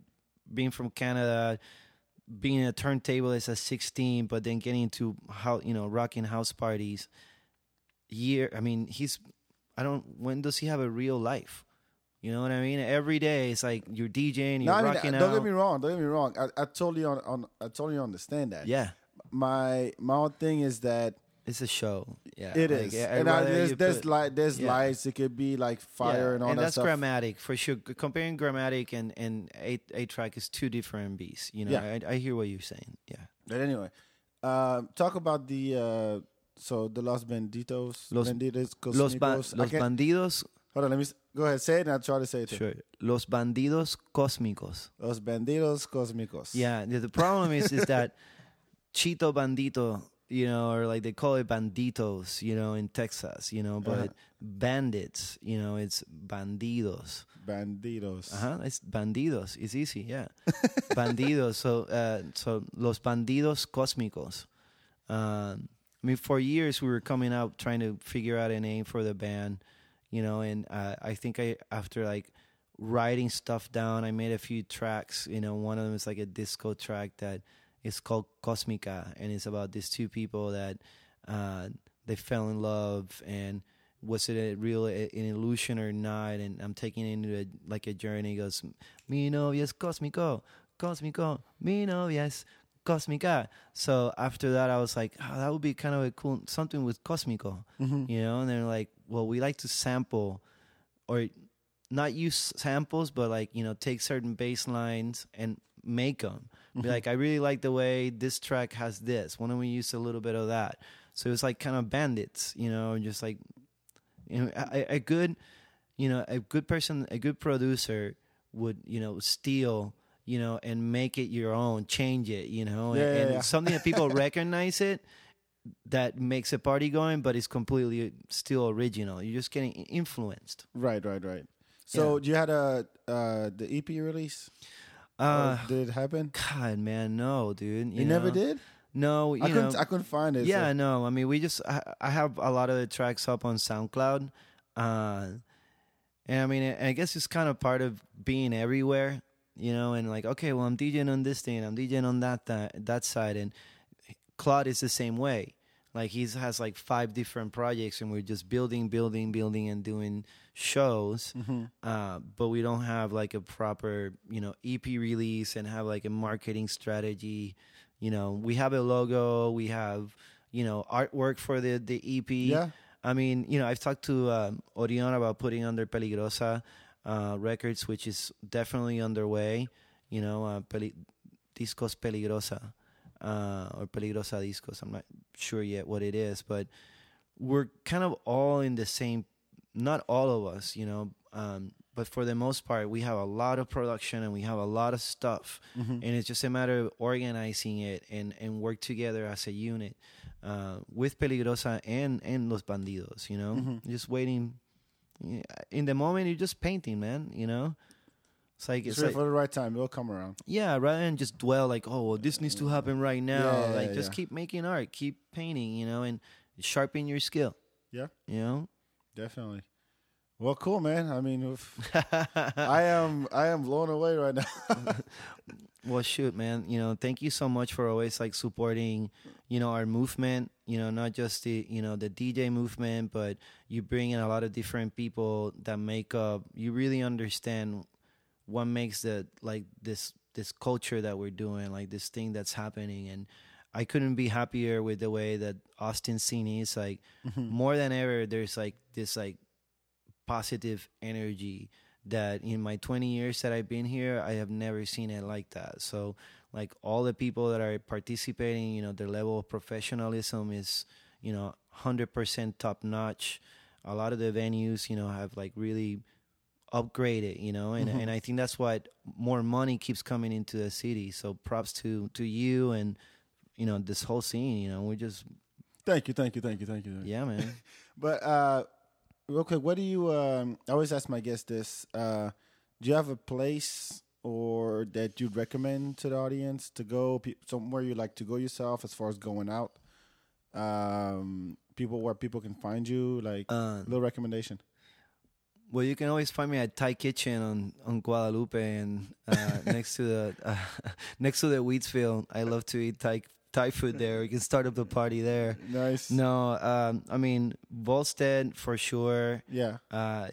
being from Canada, being a turntablist a 16, but then getting into how you know rocking house parties. Year, I mean, he's. I don't. When does he have a real life? You know what I mean? Every day it's like you're DJing, you're No, I mean, rocking don't out. get me wrong. Don't get me wrong. I, I totally on, on I totally understand that. yeah, My my thing is that it's a show. Yeah, it like, is, and I, there's there's put- light there's yeah. lights. It could be like fire Yeah, and all that that's stuff. Gramatik for sure. Comparing Gramatik and and a A-Trak is two different beasts. You know, Yeah. I, I hear what you're saying. Yeah, But anyway, uh, talk about the uh, so the Los Benditos, Los- Benditos, los ba-. Los bandidos. Hold on, let me s- go ahead. Say it, and I'll try to say it. Too. Sure, los bandidos cósmicos. Los Bandidos Cosmicos. Yeah, the, the problem is is that Chito Bandito, you know, or like they call it banditos, you know, in Texas, you know, but Uh-huh. bandits, you know, it's bandidos. Bandidos. Uh huh. It's bandidos. It's easy. Yeah, bandidos. So, uh, so los bandidos cósmicos. Um, I mean, for years we were coming out trying to figure out a name for the band, you know, and uh, I think I after like writing stuff down, I made a few tracks. You know, one of them is like a disco track that is called Cosmica, and it's about these two people that uh, they fell in love and was it a real an illusion or not? And I'm taking it into a, like a journey. He goes, mi novia es cósmico, cósmico, mi novia es cósmica. So after that, I was like, oh, that would be kind of a cool something with cósmico, you know. And they're like, well, we like to sample or not use samples, but like you know, take certain bass lines and make them. Be like, I really like the way this track has this. Why don't we use a little bit of that? So it was like kind of bandits, you know, just like you know, a, a good, you know, a good person, a good producer would, you know, steal, you know, and make it your own, change it, you know, Yeah, and, yeah, and yeah. something that people recognize it that makes a party going, but it's completely still original. You're just getting influenced. Right, right, right. So you had a uh, the EP release. Uh, Or did it happen? God, man, no, dude. You, never know? did. No, you I couldn't. I couldn't find it. yeah, so- no. I mean, we just I, I have a lot of the tracks up on SoundCloud, uh, and I mean, I guess it's kind of part of being everywhere, you know. And like, okay, well, I'm DJing on this thing, I'm DJing on that that, that side, and Claude is the same way. Like he has like five different projects, and we're just building, building, building, and doing shows. Uh, but we don't have like a proper, you know, EP release and have like a marketing strategy. You know, we have a logo, we have, you know, artwork for the the EP. Yeah. I mean, you know, I've talked to um, Orion about putting under Peligrosa uh, Records, which is definitely underway. You know, uh, Peli- Discos Peligrosa uh, or Peligrosa Discos. I'm not sure yet what it is, but we're kind of all in the same. Not all of us, you know, um, but for the most part, we have a lot of production and we have a lot of stuff, and it's just a matter of organizing it and and work together as a unit. uh, with Peligrosa and and Los Bandidos. You know, Mhm. just waiting. In the moment, you're just painting, man. You know, it's like It's it's like for the right time. It'll come around. yeah, rather than just dwell like, oh, well, this needs to happen right now. Yeah, yeah, like, just yeah. keep making art, keep painting, you know, and sharpen your skill. Yeah. you know. Definitely. Well, cool, man. I mean, I am I am blown away right now. Well, shoot, man. You know, thank you so much for always like supporting, you know, our movement. You know, not just the you know the DJ movement, but you bring in a lot of different people that make up. You really understand what makes the like this this culture that we're doing, like this thing that's happening, and I couldn't be happier with the way that Austin scene is. Like mm-hmm. more than ever, there's like this like positive energy that in my 20 years that I've been here, I have never seen it like that. So, like all the people that are participating, you know, their level of professionalism is, you know, 100% top notch. A lot of the venues, you know, have like really upgraded, you know, and, and I think that's what more money keeps coming into the city. So, props to to you and you know this whole scene. You know, we just thank you, thank you, thank you, thank you. yeah, man. But uh, real quick, what do you? Um, I always ask my guests this. Uh, do you have a place or that you'd recommend to the audience to go? Somewhere you like to go yourself, as far as going out. Um, people where people can find you, like Uh, little recommendation. Well, you can always find me at Thai Kitchen on on Guadalupe and uh, next to the uh, next to the wheat field. I love to eat Thai Thai food there. You can start up the party there. Nice. No, um, I mean Volstead for sure. Yeah. Uh,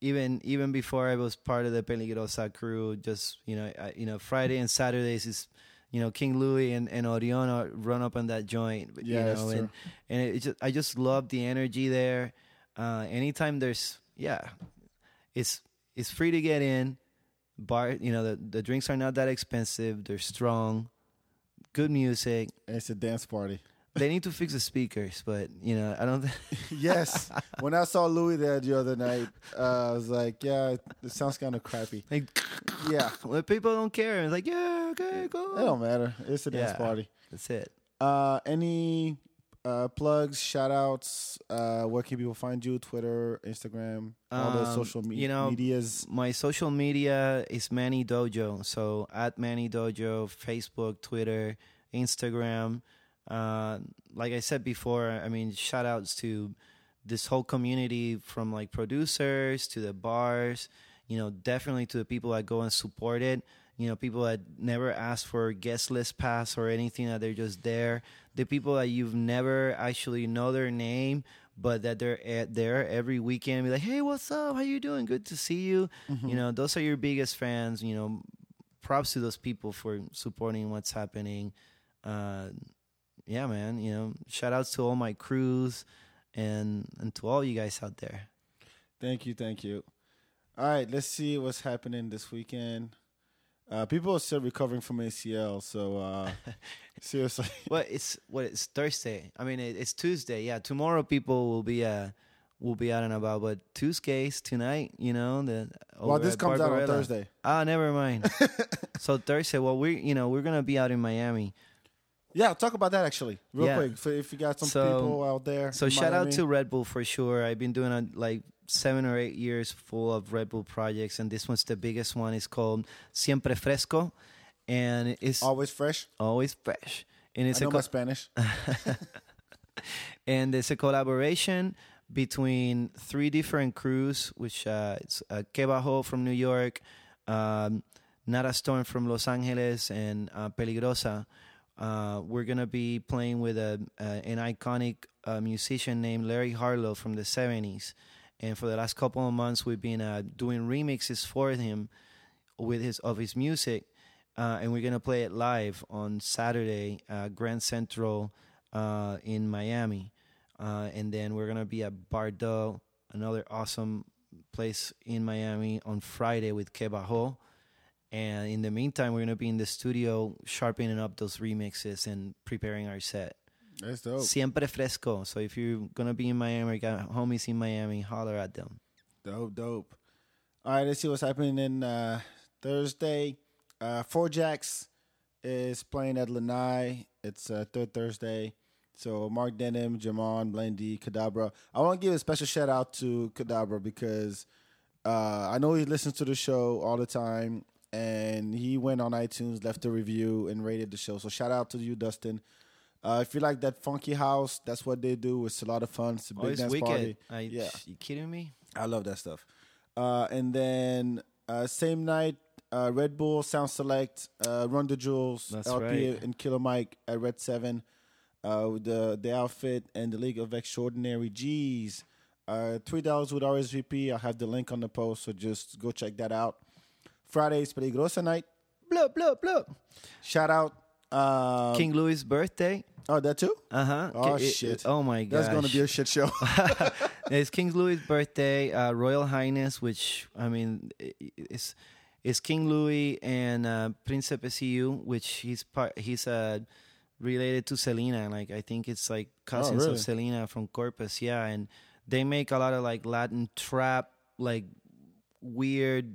even even before I was part of the Peligrosa crew, just you know, I, you know, Friday and Saturdays is, you know, King Louis and and Oriona run up on that joint. Yeah, you that's know, true. and and it just I just love the energy there. Uh, anytime there's yeah, it's it's free to get in. Bar, you know, the the drinks are not that expensive. They're strong, good music. And it's a dance party. They need to fix the speakers, but you know, I don't. yes. When I saw Louis there the other night, uh, I was like, yeah, it sounds kind of crappy. like Yeah. when people don't care, it's like yeah, okay, cool. It don't matter. It's a dance Yeah. party. That's it. Uh, any uh, plugs, shout outs? Uh, where can people find you? Twitter, Instagram, all the Um, social media. you know, medias. My social media is Manny Dojo. So at Manny Dojo, Facebook, Twitter, Instagram. Uh, like I said before, I mean, shout outs to this whole community from like producers to the bars, you know, definitely to the people that go and support it. You know, people that never ask for guest list pass or anything that they're just there. The people that you've never actually know their name, but that they're at there every weekend and be like, "Hey, what's up? How you doing? Good to see you." You know, those are your biggest fans. You know, props to those people for supporting what's happening. Uh, yeah, man. You know, shout outs to all my crews and and to all you guys out there. Thank you, thank you. All right, let's see what's happening this weekend. Uh, people are still recovering from ACL, so uh, seriously, Well, it's what it's Thursday. I mean, it, it's Tuesday. Yeah, tomorrow people will be uh will be out and about, but Tuesdays tonight, you know the. well, this comes out on Thursday. Ah, never mind. so Thursday, well, we you know we're gonna be out in Miami. Yeah, talk about that actually, real Yeah. quick. If, if you got some So- people out there, So shout out to Red Bull for sure. I've been doing a, like seven or eight years full of Red Bull projects, and this one's the biggest one. It's called Siempre Fresco, and it's always fresh. always fresh. And I it's know a my Spanish. and it's a collaboration between three different crews, which uh, it's uh, Que Bajo from New York, um, Nara Storm from Los Angeles, and uh, Peligrosa. Uh, we're gonna be playing with a, uh, an iconic uh, musician named Larry Harlow from the '70s, and for the last couple of months, we've been uh, doing remixes for him with his of his music, uh, and we're gonna play it live on Saturday, uh, Grand Central uh, in Miami, uh, and then we're gonna be at Bardot, another awesome place in Miami, on Friday with Que Bajo. And in the meantime, we're gonna be in the studio sharpening up those remixes and preparing our set. That's dope. Siempre fresco. So if you're gonna be in Miami, or got homies in Miami, holler at them. Dope, dope. All right, let's see what's happening in uh, Thursday. Uh, Four Jacks is playing at Lanai. It's uh, third Thursday. So Mark Denham, Jamon, Blendy, Kadabra. I want to give a special shout out to Kadabra because uh, I know he listens to the show all the time, and he went on iTunes, left a review, and rated the show. So shout out to you, Dustin. Uh, if you like that funky house, that's what they do. It's a lot of fun. It's a big Oh, it's dance wicked. party. I, Yeah. You kidding me? I love that stuff. Uh, and then uh, same night, uh, Red Bull, Sound Select, uh, Run the Jewels, That's LP right. and Killer Mike at Red Seven, uh, with the the outfit and the League of Extraordinary G's. Uh, Three dollars with RSVP. I'll have the link on the post, so just go check that out. Friday's Peligrosa night. Blah blah blah. Shout out uh, King Louis' birthday. Oh, that too. Uh huh. Oh, shit. oh my god. That's gonna be a shit show. it's King Louis' birthday. Uh, Royal Highness, which I mean, i- i- is is King Louis and uh, Principe Siu, which he's part. He's uh, related to Selena. Like I think it's like cousins Oh, really? of Selena from Corpus. Yeah, and they make a lot of like Latin trap, like weird,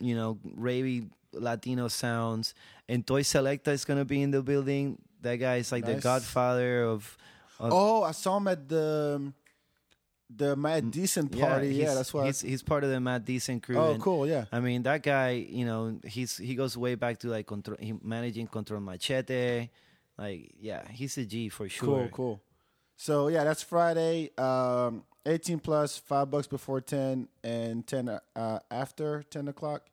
you know, ravey Latino sounds. And Toy Selectah is gonna be in the building. That guy is like the godfather of. of oh, I saw him at the the Mad Decent party. Yeah, he's- that's why. he's he's part of the Mad Decent crew. oh, and, cool. Yeah. I mean, that guy, you know, he's he goes way back to like control, managing Control Machete. Like, yeah, he's a G for sure. Cool, cool. So yeah, that's Friday. Um, 18 plus, five bucks before 10, and 10 uh, after 10 o'clock,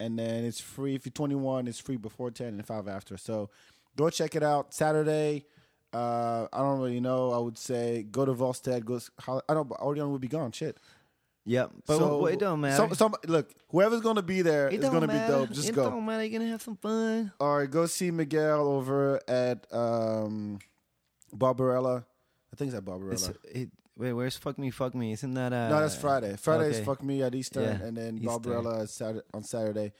and then it's free if you're 21. It's free before 10 and five after. So go check it out. Saturday. Uh, I don't really know. I would say go to Volstead. Go. I don't. Orion will be gone. Shit. Yeah, but so, it don't matter. Some, some, look, whoever's gonna be there it is gonna matter. be dope. Just it go. don't matter. You're gonna have some fun. All right, go see Miguel over at um, Barbarella. I think it's at Barbarella. It's, it, wait, where's Fuck Me, Fuck Me? Isn't that uh? no, that's Friday. Friday is fuck me at Eastern, Yeah, and then Eastern. Barbarella is Saturday, on Saturday.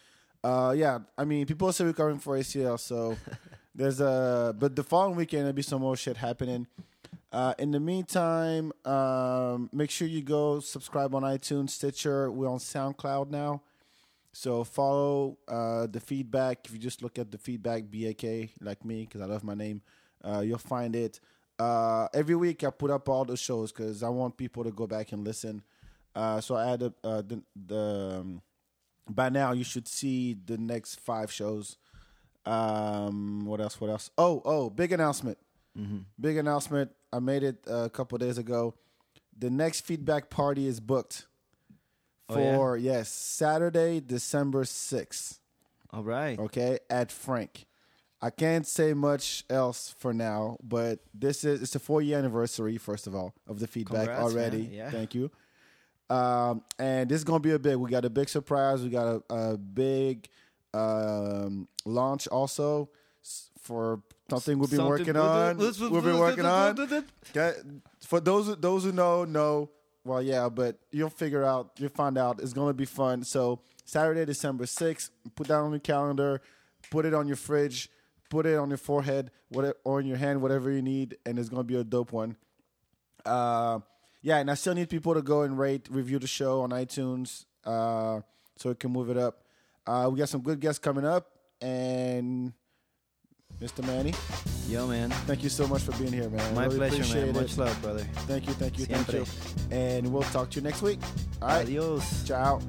Uh, yeah, I mean, people are still recovering for ACL, so there's a. But the following weekend there'll be some more shit happening. Uh, in the meantime, um, make sure you go subscribe on iTunes, Stitcher. We're on SoundCloud now. So follow uh, the feedback. If you just look at the feedback, BAK, like me, because I love my name, uh, you'll find it. Uh, every week I put up all the shows because I want people to go back and listen. Uh, so I added uh, the, the um, by now you should see the next five shows. Um, what else? What else? Oh, oh, big announcement! Big announcement! I made it a couple days ago. The next feedback party is booked Oh, yeah? for yes Saturday, December sixth. All right. Okay, at Frank. I can't say much else for now, but this is it's the four year anniversary. First of all, of the feedback Congrats, already. Yeah. Thank you. Um, and this is gonna be a big. We got a big surprise. We got a, a big um, launch also for something we've been Something- working on. We've been working on. For those who- those who know, know. Well, yeah, but you'll figure out. You'll find out. It's gonna be fun. So Saturday, December sixth. Put that on your calendar. Put it on your fridge. Put it on your forehead, whatever, or in your hand, whatever you need, and it's gonna be a dope one. Uh, yeah, and I still need people to go and rate, review the show on iTunes, uh, so we can move it up. Uh, we got some good guests coming up, and Mr. Manny, Yo, man. thank you so much for being here, man. My Really pleasure, man. it. Much love, brother. Thank you, thank you, Siempre. thank you. And we'll talk to you next week. All right. Adios. Ciao.